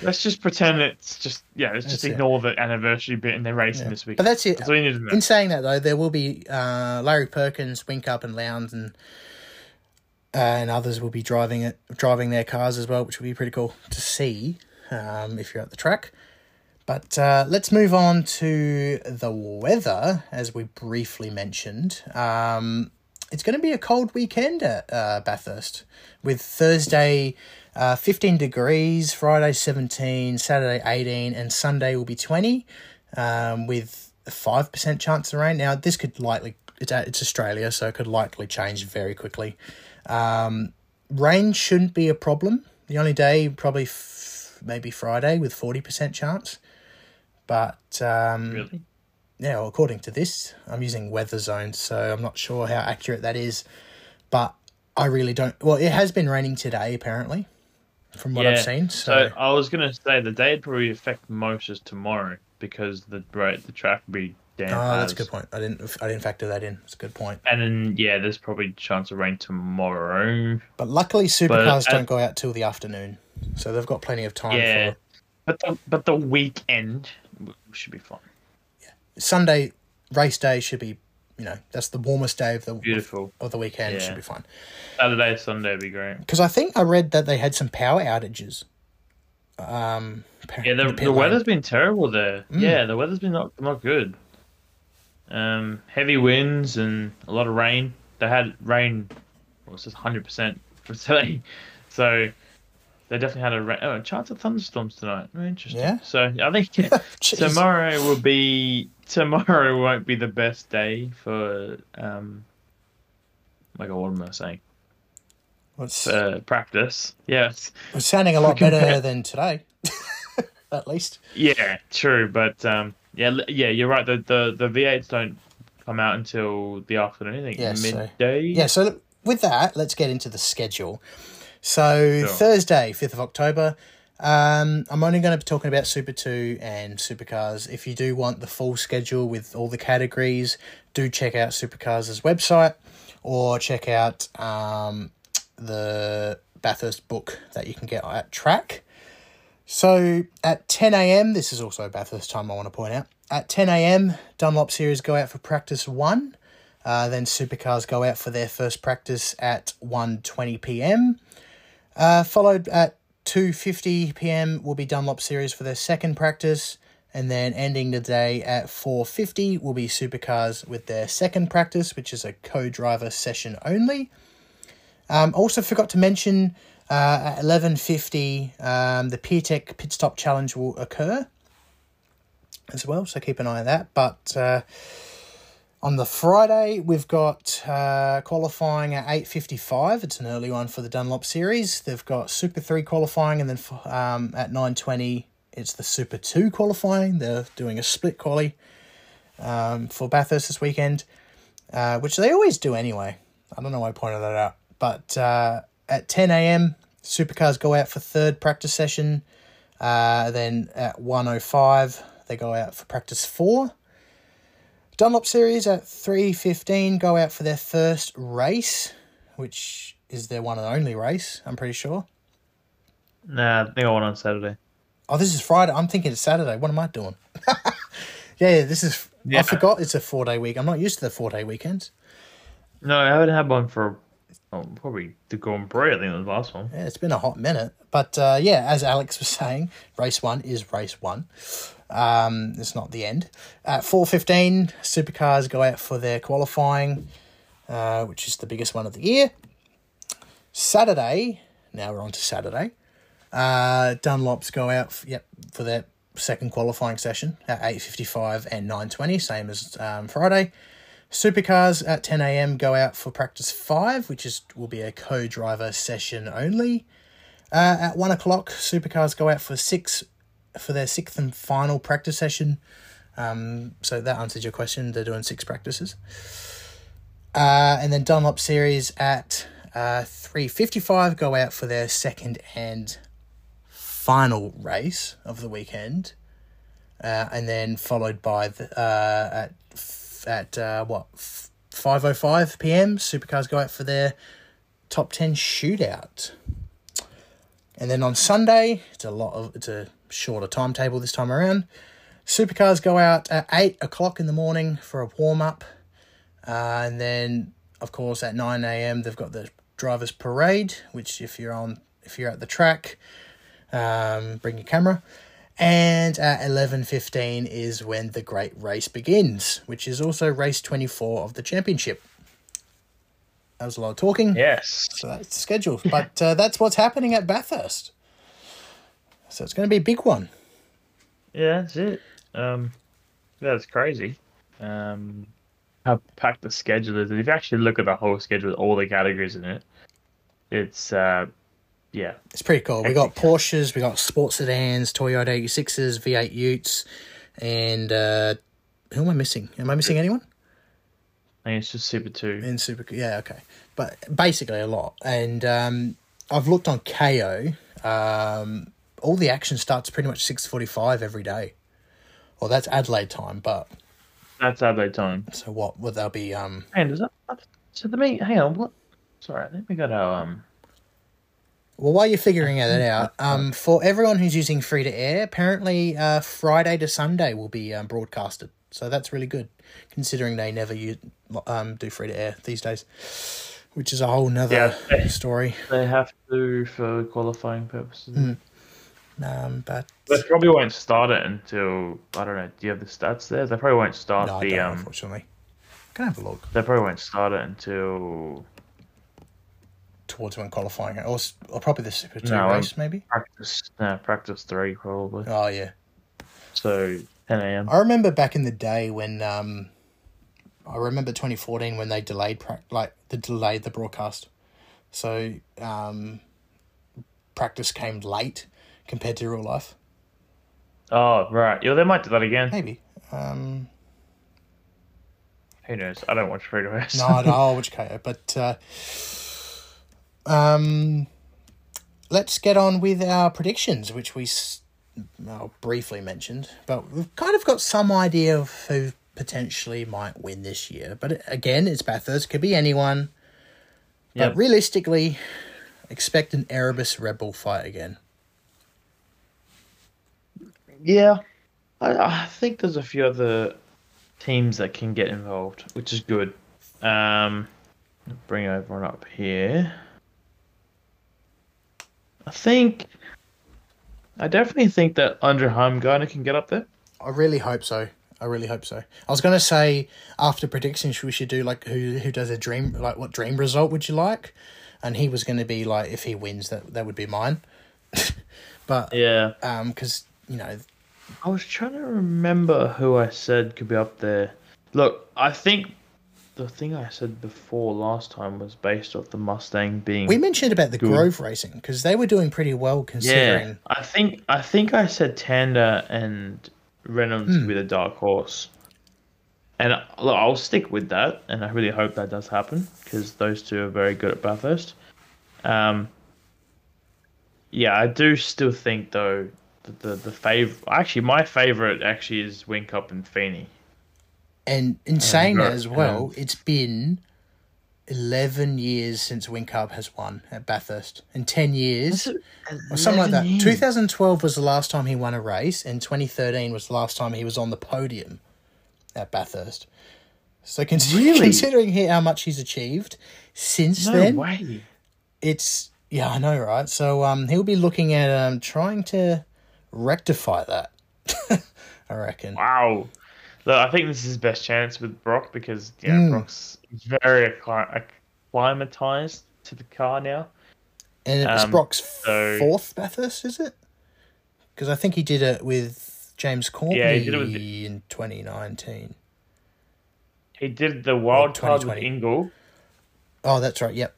Let's just pretend it's just yeah. Let's just ignore it. the anniversary bit and they're racing yeah. this week. But that's it. That's In saying that though, there will be uh, Larry Perkins, Whincup, and Lowndes, and uh, and others will be driving it, driving their cars as well, which will be pretty cool to see um, if you're at the track. But uh, let's move on to the weather, as we briefly mentioned. Um, it's going to be a cold weekend at uh, Bathurst, with Thursday uh, 15 degrees, Friday 17, Saturday 18, and Sunday will be 20 um, with a 5% chance of rain. Now, this could likely, it's, it's Australia, so it could likely change very quickly. Um, rain shouldn't be a problem. The only day, probably f- maybe Friday with 40% chance. But, um, really? yeah, well, according to this, I'm using weather zones, so I'm not sure how accurate that is. But I really don't. Well, it has been raining today, apparently from what yeah. I've seen. So. so. I was gonna say the day would probably affect most is tomorrow because the right the track would be damp. Oh, ah, that's a good point. I didn't I didn't factor that in. It's a good point. And then yeah, there's probably chance of rain tomorrow. But luckily, supercars don't go out till the afternoon, so they've got plenty of time. Yeah, for... but the but the weekend should be fine. Yeah, Sunday race day should be you know that's the warmest day of the beautiful of the weekend. Yeah. Should be fine. Saturday, Sunday would be great. Because I think I read that they had some power outages. Um, yeah, the, the, the weather's been terrible there. Mm. Yeah, the weather's been not not good. Um, heavy winds and a lot of rain. They had rain. Well, it's just hundred percent for today. So they definitely had a ra- oh, a chance of thunderstorms tonight. Very interesting. Yeah? So I think tomorrow will be tomorrow won't be the best day for um. Like what am I saying? It's, Uh, practice. Yes. it's sounding a lot better than today, at least. Yeah, true, but um, yeah, yeah, you're right. The the the V8s don't come out until the afternoon. I think Yeah, so- midday. Yeah, so with that, let's get into the schedule. So Sure. Thursday, fifth of October. Um, I'm only going to be talking about Super Two and Supercars. If you do want the full schedule with all the categories, do check out Supercars' website or check out um, the Bathurst book that you can get at Track. So at 10 a.m., this is also Bathurst time, I want to point out. At 10 a.m., Dunlop Series go out for practice one. Uh, then Supercars go out for their first practice at 1.20 p.m. Uh, followed at 2.50 p.m. will be Dunlop Series for their second practice. And then ending the day at 4.50 will be Supercars with their second practice, which is a co-driver session only. Um, also forgot to mention uh, at 11.50 um, the PIRTEK Pit Stop Challenge will occur as well, so keep an eye on that. But uh, on the Friday, we've got uh, qualifying at 8.55. It's an early one for the Dunlop Series. They've got Super 3 qualifying, and then um, at 9.20, it's the Super 2 qualifying. They're doing a split quali um, for Bathurst this weekend, uh, which they always do anyway. I don't know why I pointed that out. But uh, at 10 a.m., Supercars go out for third practice session. Uh, then at 1.05, they go out for practice four. Dunlop Series at 3.15 go out for their first race, which is their one and only race, I'm pretty sure. Nah, I think I went on Saturday. Oh, this is Friday. I'm thinking it's Saturday. What am I doing? yeah, this is. I forgot it's a four day week. I'm not used to the four day weekends. No, I haven't had one for oh, probably the Grand Prix. I think was the last one. Yeah, it's been a hot minute. But uh, yeah, as Alex was saying, race one is race one. Um, it's not the end. At 4.15, Supercars go out for their qualifying, uh, which is the biggest one of the year. Saturday, now we're on to Saturday. Uh, Dunlops go out f- yep, for their second qualifying session at 8.55 and 9.20, same as um, Friday. Supercars at 10 a.m. go out for practice five, which is will be a co-driver session only. Uh, at one o'clock, Supercars go out for six for their sixth and final practice session. Um, so that answers your question. They're doing six practices. Uh, and then Dunlop Series at uh, three fifty-five go out for their second and final race of the weekend, uh, and then followed by the, uh, at at uh, what five oh five p.m. Supercars go out for their top ten shootout. And then on Sunday, it's a lot of it's a shorter timetable this time around. Supercars go out at eight o'clock in the morning for a warm up, uh, and then of course at nine a.m. they've got the drivers' parade, which if you're on if you're at the track, um, bring your camera. And at eleven fifteen is when the great race begins, which is also race twenty four of the championship. That was a lot of talking. Yes. So that's the schedule. But uh, that's what's happening at Bathurst. So it's going to be a big one. Yeah, that's it. Um, that's crazy. Um, how packed the schedule is. If you actually look at the whole schedule with all the categories in it, it's uh, yeah, It's pretty cool. We got Porsches, we got sports sedans, Toyota 86s, V8 Utes, and uh, who am I missing? Am I missing anyone? I think it's just Super Two. and Super, yeah, okay, but basically a lot. And um, I've looked on Kayo. Um, all the action starts pretty much six forty-five every day. Well, that's Adelaide time, but That's Adelaide time. so what? Would that be? Um, Hang on, does that? So the me, hang on, what? Sorry, let me go to um. Well, while you're figuring that out, um, for everyone who's using free to air, apparently uh, Friday to Sunday will be um, broadcasted. So that's really good, considering they never use, um, do free to air these days, which is a whole nother Yeah. story. They have to for qualifying purposes. Um, but They probably won't start it until I don't know. Do you have the stats there? They probably won't start no, the um. unfortunately. Can I have a look? They probably won't start it until towards when qualifying, or, or probably the Super Two No, I'm- race, maybe. Practice, no, practice three probably. Oh yeah, So 10 a.m. I remember back in the day when um, I remember 2014 when they delayed prac- like they delayed the broadcast, so um, practice came late compared to real life. Oh, right. Yeah, they might do that again. Maybe. Um, Who knows? I don't watch free to rest. no, I don't which Kayo, but uh, um, let's get on with our predictions, which we well, briefly mentioned, but we've kind of got some idea of who potentially might win this year. But again, it's Bathurst, could be anyone. Yep. But realistically, expect an Erebus Red Bull fight again. Yeah, I, I think there's a few other teams that can get involved, which is good. Um, bring everyone up here. I think, I definitely think that Andre Heimgartner can get up there. I really hope so. I really hope so. I was gonna say after predictions we should do like who who does a dream like what dream result would you like, and he was gonna be like if he wins that that would be mine, but Yeah, um because you know I was trying to remember who I said could be up there. Look, I think the thing I said before last time was based off the Mustang being. we mentioned about the Good. Grove Racing because they were doing pretty well considering. Yeah, I think I think I said Tander and Reynolds Hmm. with a dark horse, and look, I'll stick with that, and I really hope that does happen because those two are very good at Bathurst. Um, yeah, I do still think though that the the fav actually my favorite actually is Whincup and Feeney. And in saying that as well, it's been eleven years since Whincup has won at Bathurst. and ten years, or something like that. 2012 was the last time he won a race, and 2013 was the last time he was on the podium at Bathurst. So con- Really? considering he, how much he's achieved since No then, way. it's yeah, I know, right? So um, he'll be looking at um trying to rectify that. I reckon. Wow. Look, I think this is his best chance with Broc because yeah, Mm. Broc's very acclimatized to the car now. And it's Um, Broc's so- fourth Bathurst, is it? Because I think he did it with James Courtney Yeah, he did it with in 2019. He did the wild card with Ingall. Oh, that's right. Yep.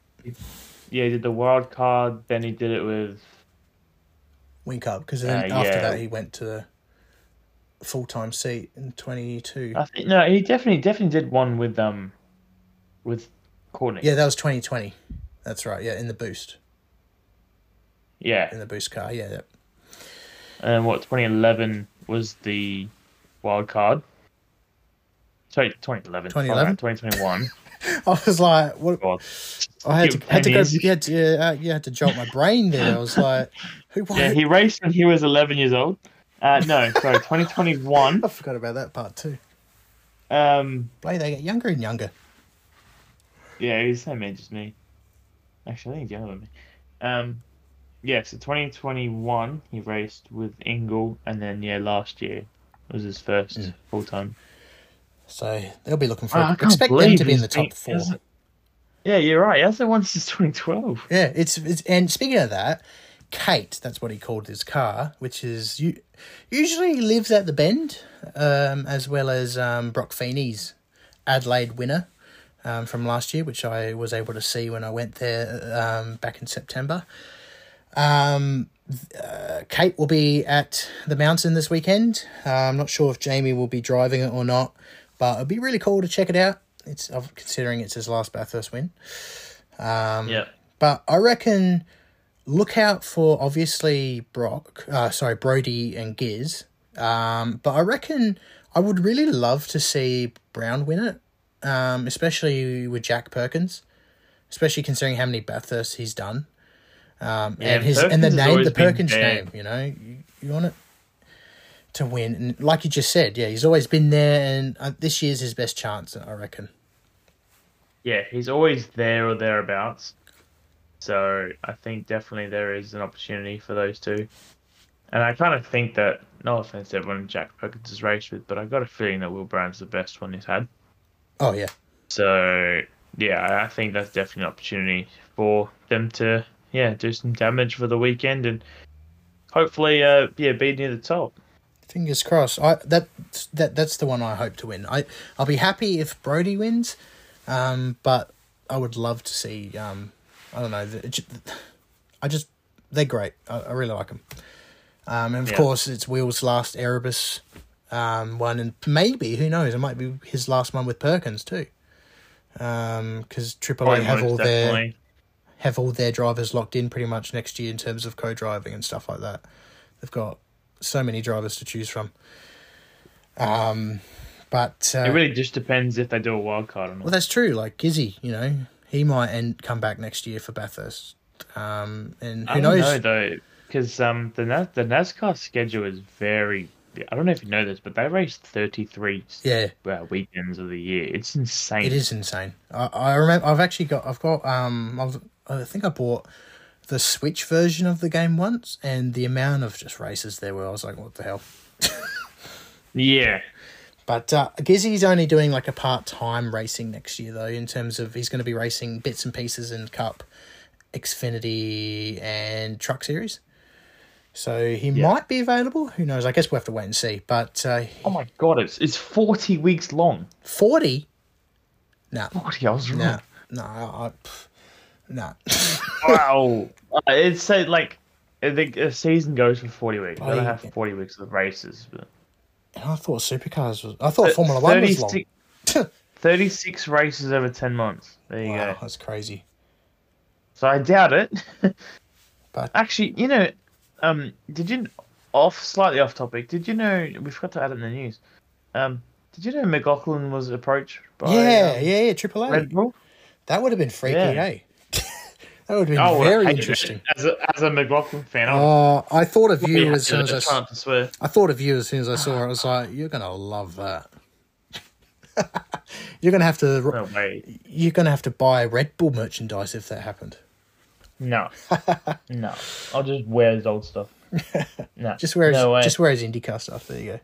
Yeah, he did the wild card. Then he did it with Whincup. Because then Uh, after yeah. that, he went to the full time seat in 22. I think no, he definitely definitely did one with um with Courtney. yeah, that was 2020. That's right. Yeah, in the boost. yeah. In the boost car. Yeah, yep. And what 2011 was the wild card. Sorry, 2011. 2011? 2021. I was like, what? I had to, had to go. You had to, yeah, uh, you had to jolt my brain there. I was like, who? Yeah, he raced when he was 11 years old. Uh, no, sorry, 2021. I forgot about that part too. Um, Play, they get younger and younger. yeah, he's the same age as me. Actually, I think he's younger than me. Um, yeah, so 2021 he raced with Ingall, and then yeah, last year was his first Mm. full time. So they'll be looking for. I can't expect them to be in the top been- four. Yeah, you're right. He hasn't won since 2012. Yeah, it's, it's and speaking of that, Kate, that's what he called his car, which is you usually lives at the Bend, um, as well as um, Broc Feeney's Adelaide winner um, from last year, which I was able to see when I went there um, back in September. Um, uh, Kate will be at the mountain this weekend. Uh, I'm not sure if Jamie will be driving it or not, but it'd be really cool to check it out. It's considering it's his last Bathurst win. Um, Yeah. but I reckon look out for obviously Broc, uh, sorry, Brodie and Giz. Um, but I reckon I would really love to see Brown win it, um, especially with Jack Perkins, especially considering how many Bathursts he's done. Um, Yeah, and his and the Perkins name, the Perkins name, you know, you, you want it to win. And like you just said, yeah, he's always been there, and uh, this year's his best chance, I reckon. Yeah, he's always there or thereabouts. So I think definitely there is an opportunity for those two. And I kind of think that, no offense to everyone Jack Perkins has raced with, but I've got a feeling that Will Brown's the best one he's had. Oh yeah, So yeah, I think that's definitely an opportunity for them to yeah do some damage for the weekend and hopefully uh yeah be near the top. Fingers crossed. I that that that's the one I hope to win. I I'll be happy if Brodie wins, um, but I would love to see. Um, I don't know. the- I just they're great. I, I really like them. Um, and of Yeah. course it's Will's last Erebus um one, and maybe who knows? It might be his last one with Perkins too. Um, because Triple Eight Probably have all their have all their drivers locked in pretty much next year in terms of co-driving and stuff like that. They've got so many drivers to choose from. Um, but uh, It really just depends if they do a wild card or not. well, that's true. Like Gizzy, you know, he might end come back next year for Bathurst. Um, and who I don't knows? know though, because um the Na- the NASCAR schedule is very. I don't know if you know this, but they race thirty three Yeah, uh, weekends of the year. It's insane. it is insane. I, I remember. I've actually got. I've got. Um, I've, I think I bought the Switch version of the game once, and the amount of just races there were, I was like, what the hell. Yeah, But uh, Gizzy's only doing like a part time racing next year, though, in terms of he's going to be racing bits and pieces in Cup, Xfinity, and Truck Series. So he Yeah. might be available. Who knows? I guess we'll have to wait and see. But uh, Oh my god, it's it's forty weeks long. 40? No, Forty, I was wrong. no, I, pff, no. Wow, uh, it's so like the a season goes for forty weeks. They I- don't have forty weeks of races, but I thought Supercars was. I thought Formula One was long. 36 36 races over ten months. There you Wow, go. that's crazy. So I doubt it. But- actually, you know, um, did you off slightly off topic? Did you know we forgot to add it in the news? Um, did you know McLaughlin was approached by yeah, um, yeah, yeah. Triple Eight. Red Bull? That would have been freaky, Yeah. eh? That would been Oh, very interesting. As a, as a McLaughlin fan, I Oh, I thought of you as soon as I, s- to swear. I thought of you as soon as I saw it. I was like, "You're gonna love that. you're gonna have to. No way. You're gonna have to buy Red Bull merchandise if that happened. No, no. I'll just wear his old stuff. No, Just wear his, no just wear his IndyCar stuff. There you go.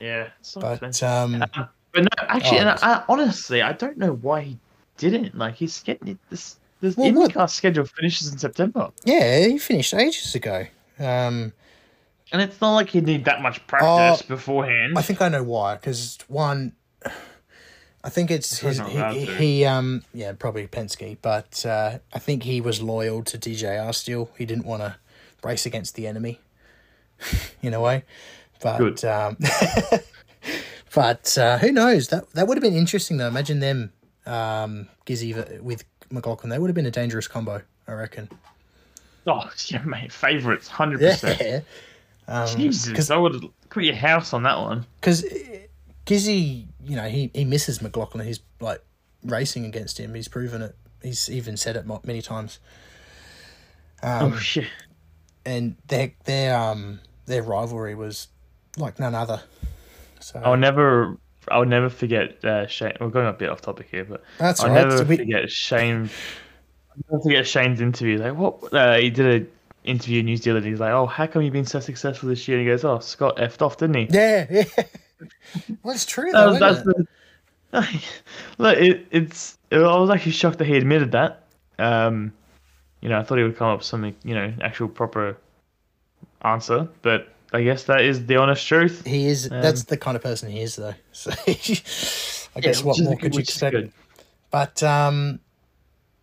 yeah. So But um, But no, actually, Oh, and I, I, honestly, I don't know why he didn't. Like, he's getting it. This this Well, what- IndyCar schedule finishes in September, yeah, he finished ages ago. Um, and it's not like he'd need that much practice beforehand. Oh, I think I know why. Because one, I think it's his, he, he, um yeah probably Penske, but uh, I think he was loyal to DJR still. He didn't want to race against the enemy, in a way. But Good. um, but uh, who knows? That that would have been interesting though. Imagine them um Gizzy with McLaughlin. They would have been a dangerous combo. I reckon. oh, yeah, mate, favorites, hundred percent. Yeah. Um, Jesus, I would put your house on that one. because Gizzy, you know, he, he misses McLaughlin. He's like racing against him. He's proven it. He's even said it many times. Um, oh shit. and their their um their rivalry was like none other. So I'll never, I'll never forget uh, Shane. We're going a bit off topic here, but That's I'll right. never We- forget Shane. I'll never forget Shane's interview. Like, what? Uh, he did an interview in New Zealand. He's like, "Oh, how come you've been so successful this year?" And he goes, "Oh, Scott effed off, didn't he?" yeah, yeah. well, it's true That though. was, isn't that's it? the, look, it, it's. I was actually shocked that he admitted that. Um, you know, I thought he would come up with something, you know, actual proper answer, but I guess that is the honest truth. He is. Um, that's the kind of person he is, though. So I guess what which is more could you expect? But um,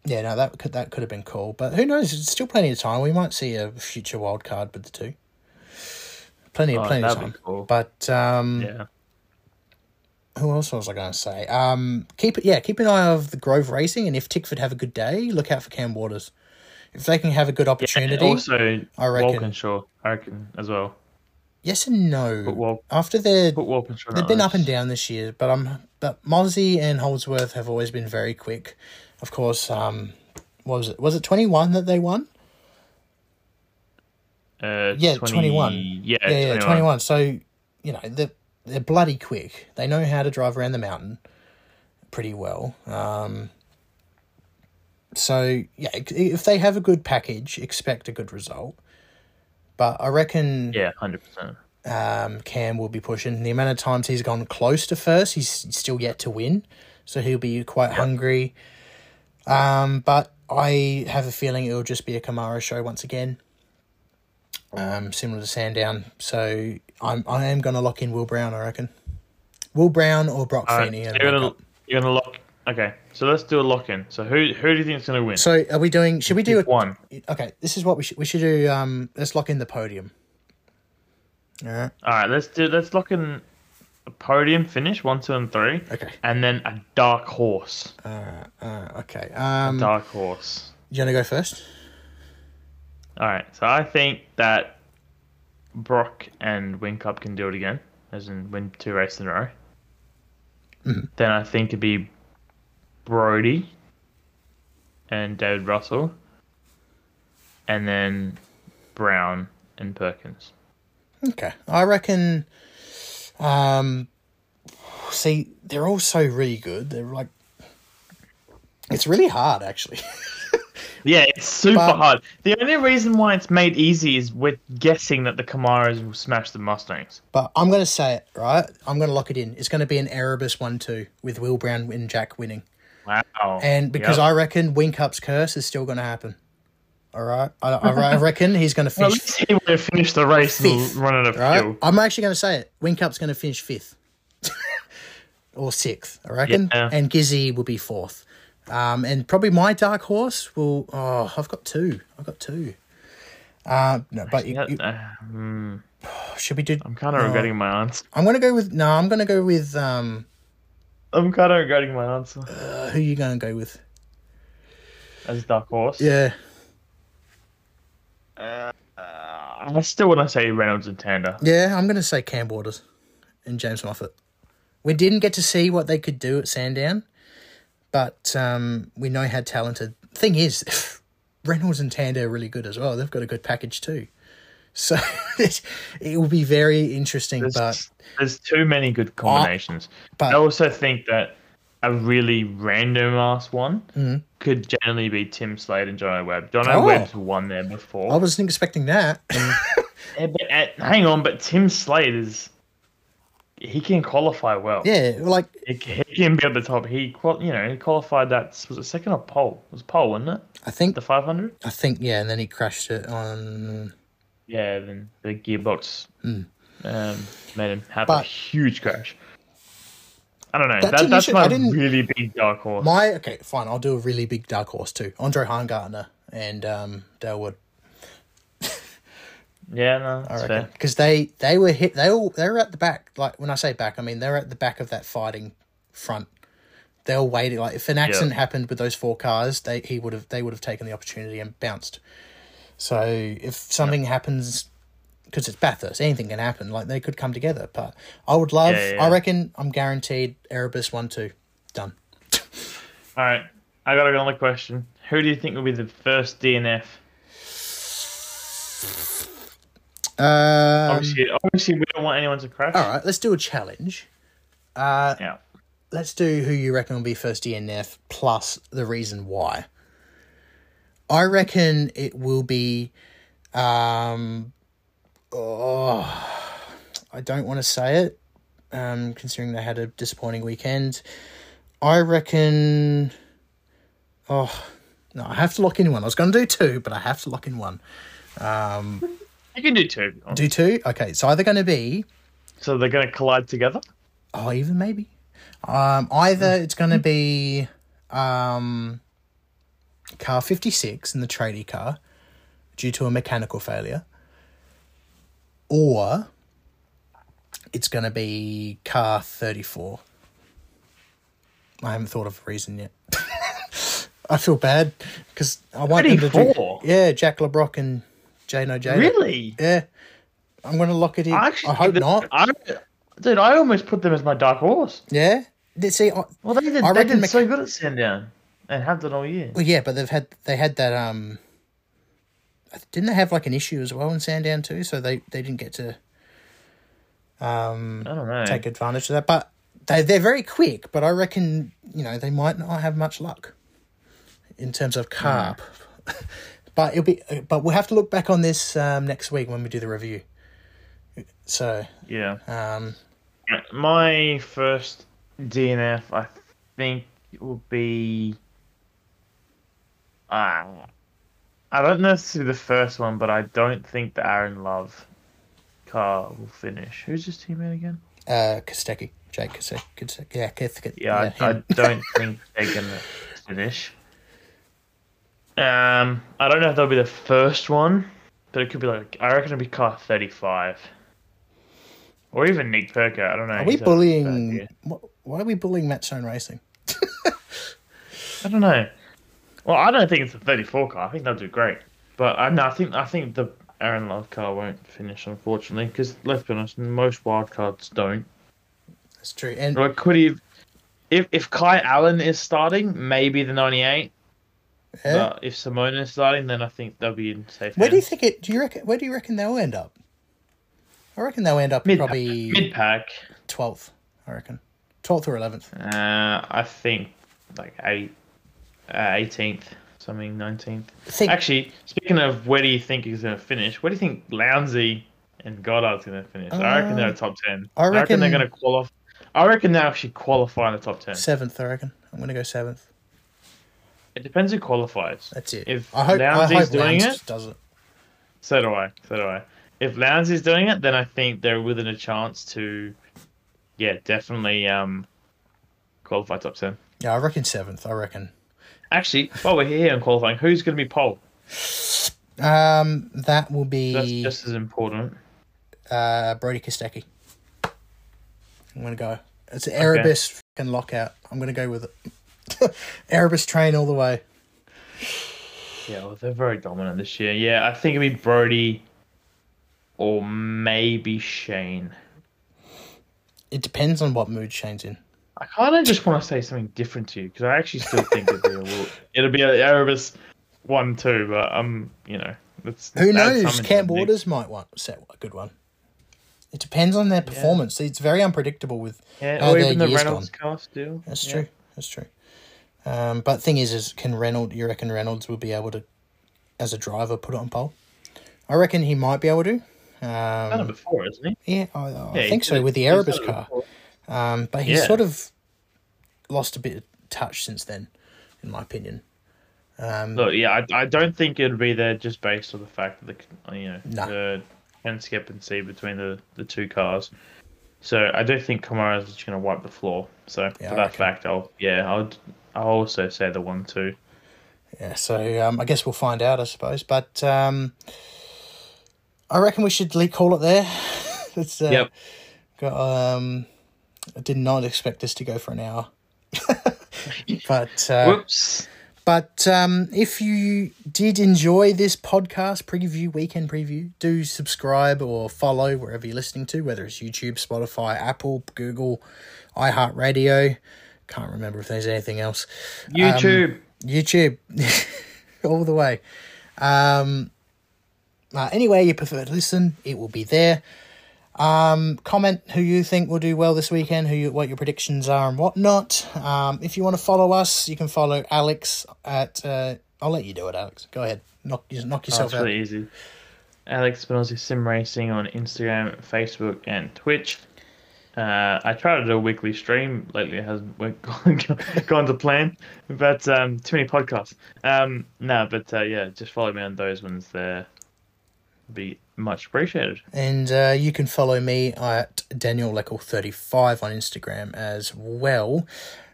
yeah, no, that could that could have been cool. But who knows? It's still plenty of time. We might see a future wild card with the two. Plenty, Oh, plenty of time. cool. But um, Yeah. who else was I going to say? Um, keep it. Yeah, keep an eye of the Grove Racing, and if Tickford have a good day, look out for Cam Waters. If they can have a good opportunity, also, I reckon- Walkinshaw, I reckon as well. Yes and no. Wal- After Walkinshaw. They've been up and down this year, but um, but Mozzie and Holdsworth have always been very quick. Of course, um, what was it? Was it twenty one that they won? Uh, Yeah, 20 21. Yeah, yeah, yeah, 21. twenty one. So you know they're they're bloody quick. They know how to drive around the mountain pretty well. Um, so yeah, if they have a good package, expect a good result. But I reckon Yeah, hundred percent. um, Cam will be pushing. The amount of times he's gone close to first, he's still yet to win. so he'll be quite hungry. Um, but I have a feeling it'll just be a Camaro show once again. Um, similar to Sandown, so I'm I am going to lock in Will Brown. I reckon. Will Brown or Broc All right, Feeney. you're gonna you're gonna lock. Okay, so let's do a lock in. So who who do you think is gonna win? So are we doing? Should we do Pick it? one. Okay, this is what we should we should do. Um, let's lock in the podium. All right. All right, let's do let's lock in a podium finish one, two, and three, Okay. and then a dark horse. Uh, uh, okay. Um, Dark horse. you want to go first? All right, so I think that Broc and Whincup can do it again, as in win two races in a row. Mhm. Then I think it'd be Brodie and David Russell, and then Brown and Perkins. Okay. I reckon. Um, see, they're all so really good. They're like, it's really hard actually. Yeah, it's super But- hard. The only reason why it's made easy is we're guessing that the Camaros will smash the Mustangs. but I'm going to say it right. I'm going to lock it in. It's going to be an Erebus one-two with Will Brown and Jack winning. Wow. And because I reckon Whincup's curse is still going to happen. All right, I, I, I reckon he's going to well, finish see where finish the race Fifth, and run out of right? I'm actually going to say it. Whincup's going to finish fifth or sixth, I reckon, Yeah. and Gizzy will be fourth. Um, and probably my dark horse will. Oh, I've got two. I've got two. Uh, no, but you, you- uh, hmm, should we do? I'm kind of regretting my answer. I'm going to go with no. I'm going to go with um. I'm kind of regretting my answer Uh, who you going to go with? as dark horse. Yeah, Uh, I still want to say Reynolds and Tander. yeah. I'm going to say Cam Waters and James Moffat. We didn't get to see what they could do at Sandown, but um, we know how talented. Thing is, Reynolds and Tander are really good as well. They've got a good package too. So it, it will be very interesting. There's, but there's too many good combinations. but- I also think that a really random ass one Mhm. could generally be Tim Slade and Jono Webb. Jono Oh. Webb's won there before. I wasn't expecting that. Yeah, but, uh, hang on, but Tim Slade is he can qualify well. yeah, like He, he can be at the top. He you know, he qualified that was it second or pole? It was pole, wasn't it? I think The 500. I think yeah, and then he crashed it on. Yeah, then the gearbox um, made him have a Hmm. Huge crash. I don't know. That's That, that's my really big dark horse. My okay, fine. I'll do a really big dark horse too. Andre Heimgartner and um, Dale Wood. yeah, no, I reckon because they they were hit. They all they were at the back. Like when I say back, I mean they're at the back of that fighting front. They were waiting. Like if an accident happened with those four cars, they he would have they would have taken the opportunity and bounced. So if something happens, because it's Bathurst, anything can happen. Like they could come together. But I would love. Yeah, yeah. I reckon I'm guaranteed Erebus one two done. All right, I got another question. Who do you think will be the first DNF? Um, Obviously, obviously, we don't want anyone to crash. all right, let's do a challenge. Uh, Yeah. let's do who you reckon will be first DNF plus the reason why. I reckon it will be. Um, oh, I don't want to say it, um, considering they had a disappointing weekend. I reckon. Oh, no, I have to lock in one. I was going to do two, but I have to lock in one. Um, you can do two. Do two? Okay, it's either going to be So they're going to collide together. Oh, even maybe. Um, either it's going to be um, car 56 in the tradie car due to a mechanical failure, or it's going to be car 34. I haven't thought of a reason yet. I feel bad because I want them to do. 34? Yeah, Jack Le Brocq and Jayden Ojeda. Really? Yeah. I'm going to lock it in. I I, actually hope think not. I, dude, I almost put them as my dark horse. Yeah. They- See, I, Well, they did, I they did Mc- so good at Sandown and have done all year. Well, yeah, but they've had they had that um. Didn't they have like an issue as well in Sandown too? So they they didn't get to um I don't know. take advantage of that. But they they're very quick. But I reckon you know they might not have much luck in terms of carb. but it'll be. But we'll have to look back on this um, next week when we do the review. So Yeah. um, My first DNF, I think will be. I don't know if it's the first one, but I don't think the Aaron Love car will finish. Who's his teammate again? Uh, Kostecki. Jake Kostecki. Yeah, Kostecki. Yeah, I, I don't think they're gonna finish. Um, I don't know if that'll be the first one, but it could be like I reckon it'll be car thirty-five, or even Nick Percat. I don't know. Are we He's had a bad bullying? Why are we bullying Matt Stone Racing? I don't know. Well, I don't think it's a 34 car. I think they'll do great. But I no, I think I think the Aaron Love car won't finish, unfortunately, because let's be honest, most wildcards don't. That's true. And Like, could he? If if Kai Allen is starting, maybe the 98. yeah. But if Simone is starting, then I think they'll be in safe. where do you think it? Do you reckon? Where do you reckon they'll end up? I reckon they'll end up Mid probably mid pack. twelfth. I reckon twelfth or eleventh. Uh, I think like eight, uh, 18th, something 19th. Think Actually, speaking of where do you think he's going to finish, where do you think Lowndesy and Goddard's going to finish? I reckon they're Uh, top 10. I I reckon, they're going to qualify. I reckon they'll actually qualify in the top 10. seventh. I reckon I'm going to go seventh. It depends who qualifies. That's it. If I hope I Lowndesy's hope doing Lowndes it- does it. So do I. So do I. If Lowndesy's doing it, then I think they're within a chance to, yeah, definitely um, qualify top 10. Yeah, I reckon seventh. I reckon. Actually, while we're here on qualifying, who's going to be pole? Um, that will be That's just as important. uh, Brodie Kostecki. I'm gonna go. It's an Erebus fucking lockout. I'm gonna go with it. Erebus train all the way. Yeah, well, they're very dominant this year. Yeah, I think it'd be Brodie or maybe Shane. It depends on what mood Shane's in. I kind of just want to say something different to you because I actually still think it'll be a, will- it'll be a Erebus one too, but um, you know, let's, Who knows? something to Camp the mix. Waters might want set a good one. It depends on their performance. It's very unpredictable with yeah, how or their even the year's Reynolds gone. car still. That's Yeah. true. That's true. Um, but thing is, is can Reynolds? You reckon Reynolds will be able to, as a driver, put it on pole? I reckon he might be able to. Done it Um, before, isn't he? yeah, I, I Yeah, think so with the Erebus car. before. Um, but he's Yeah. sort of lost a bit of touch since then, in my opinion. Um, Look, yeah, I, I don't think it'd be there just based on the fact that the you know No. the discrepancy between the, the two cars. So I do think Camaro's just going to wipe the floor. So Yeah, for that reckon. fact, I'll yeah, I'll I'll also say the one two. yeah, so um, I guess we'll find out, I suppose. But um, I reckon we should call it there. It's, uh, Yep. Got, um, I did not expect this to go for an hour. but uh, Whoops. But um, if you did enjoy this podcast preview, weekend preview, do subscribe or follow wherever you're listening to, whether it's YouTube, Spotify, Apple, Google, iHeartRadio. Can't remember if there's anything else. YouTube. YouTube, all the way. Um, uh, anyway, you prefer to listen, it will be there. Um, comment who you think will do well this weekend, who you, what your predictions are and whatnot. Um, if you want to follow us, you can follow Alex at. Uh, I'll let you do it, Alex. Go ahead, knock knock Oh, yourself it's out. really easy. Alex Spinozzi Sim Racing on Instagram, Facebook, and Twitch. Uh, I try to do a weekly stream. Lately, it hasn't went- gone to plan, but um, too many podcasts. Um, no, but uh, yeah, just follow me on those ones. There, be much appreciated. And uh, you can follow me at Daniel Loechel thirty five on Instagram as well.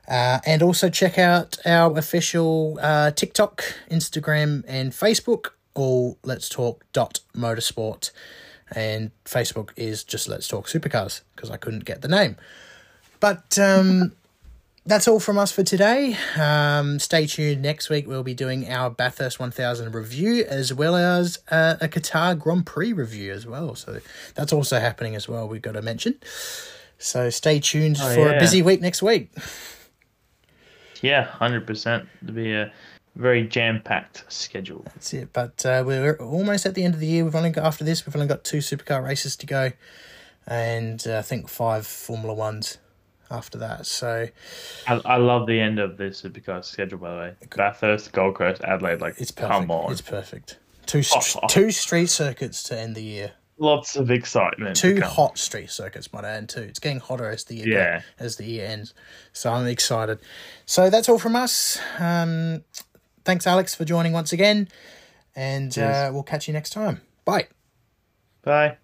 Uh, and also check out our official uh, TikTok, Instagram, and Facebook. All Let's Talk dot Motorsport, and Facebook is just Let's Talk Supercars because I couldn't get the name. But um, that's all from us for today. Um, stay tuned. Next week we'll be doing our Bathurst 1000 review as well as uh, a Qatar Grand Prix review as well. So that's also happening as well. We've got to mention. So stay tuned Oh, for a busy week next week. Yeah, hundred percent. To be a very jam-packed schedule. That's it. But uh, we're almost at the end of the year. We've only got after this. We've only got two supercar races to go, and uh, I think five Formula Ones after that. So I, I love the end of this supercar schedule. By the way, Bathurst, Gold Coast, Adelaide. Like, it's perfect. come on. It's perfect. Two Oh. two street circuits to end the year. lots of excitement. Two hot street circuits, might I add too. It's getting hotter as the year Yeah. as the year ends. So I'm excited. So that's all from us. Um, thanks, Alex, for joining once again, and uh, we'll catch you next time. Bye. Bye.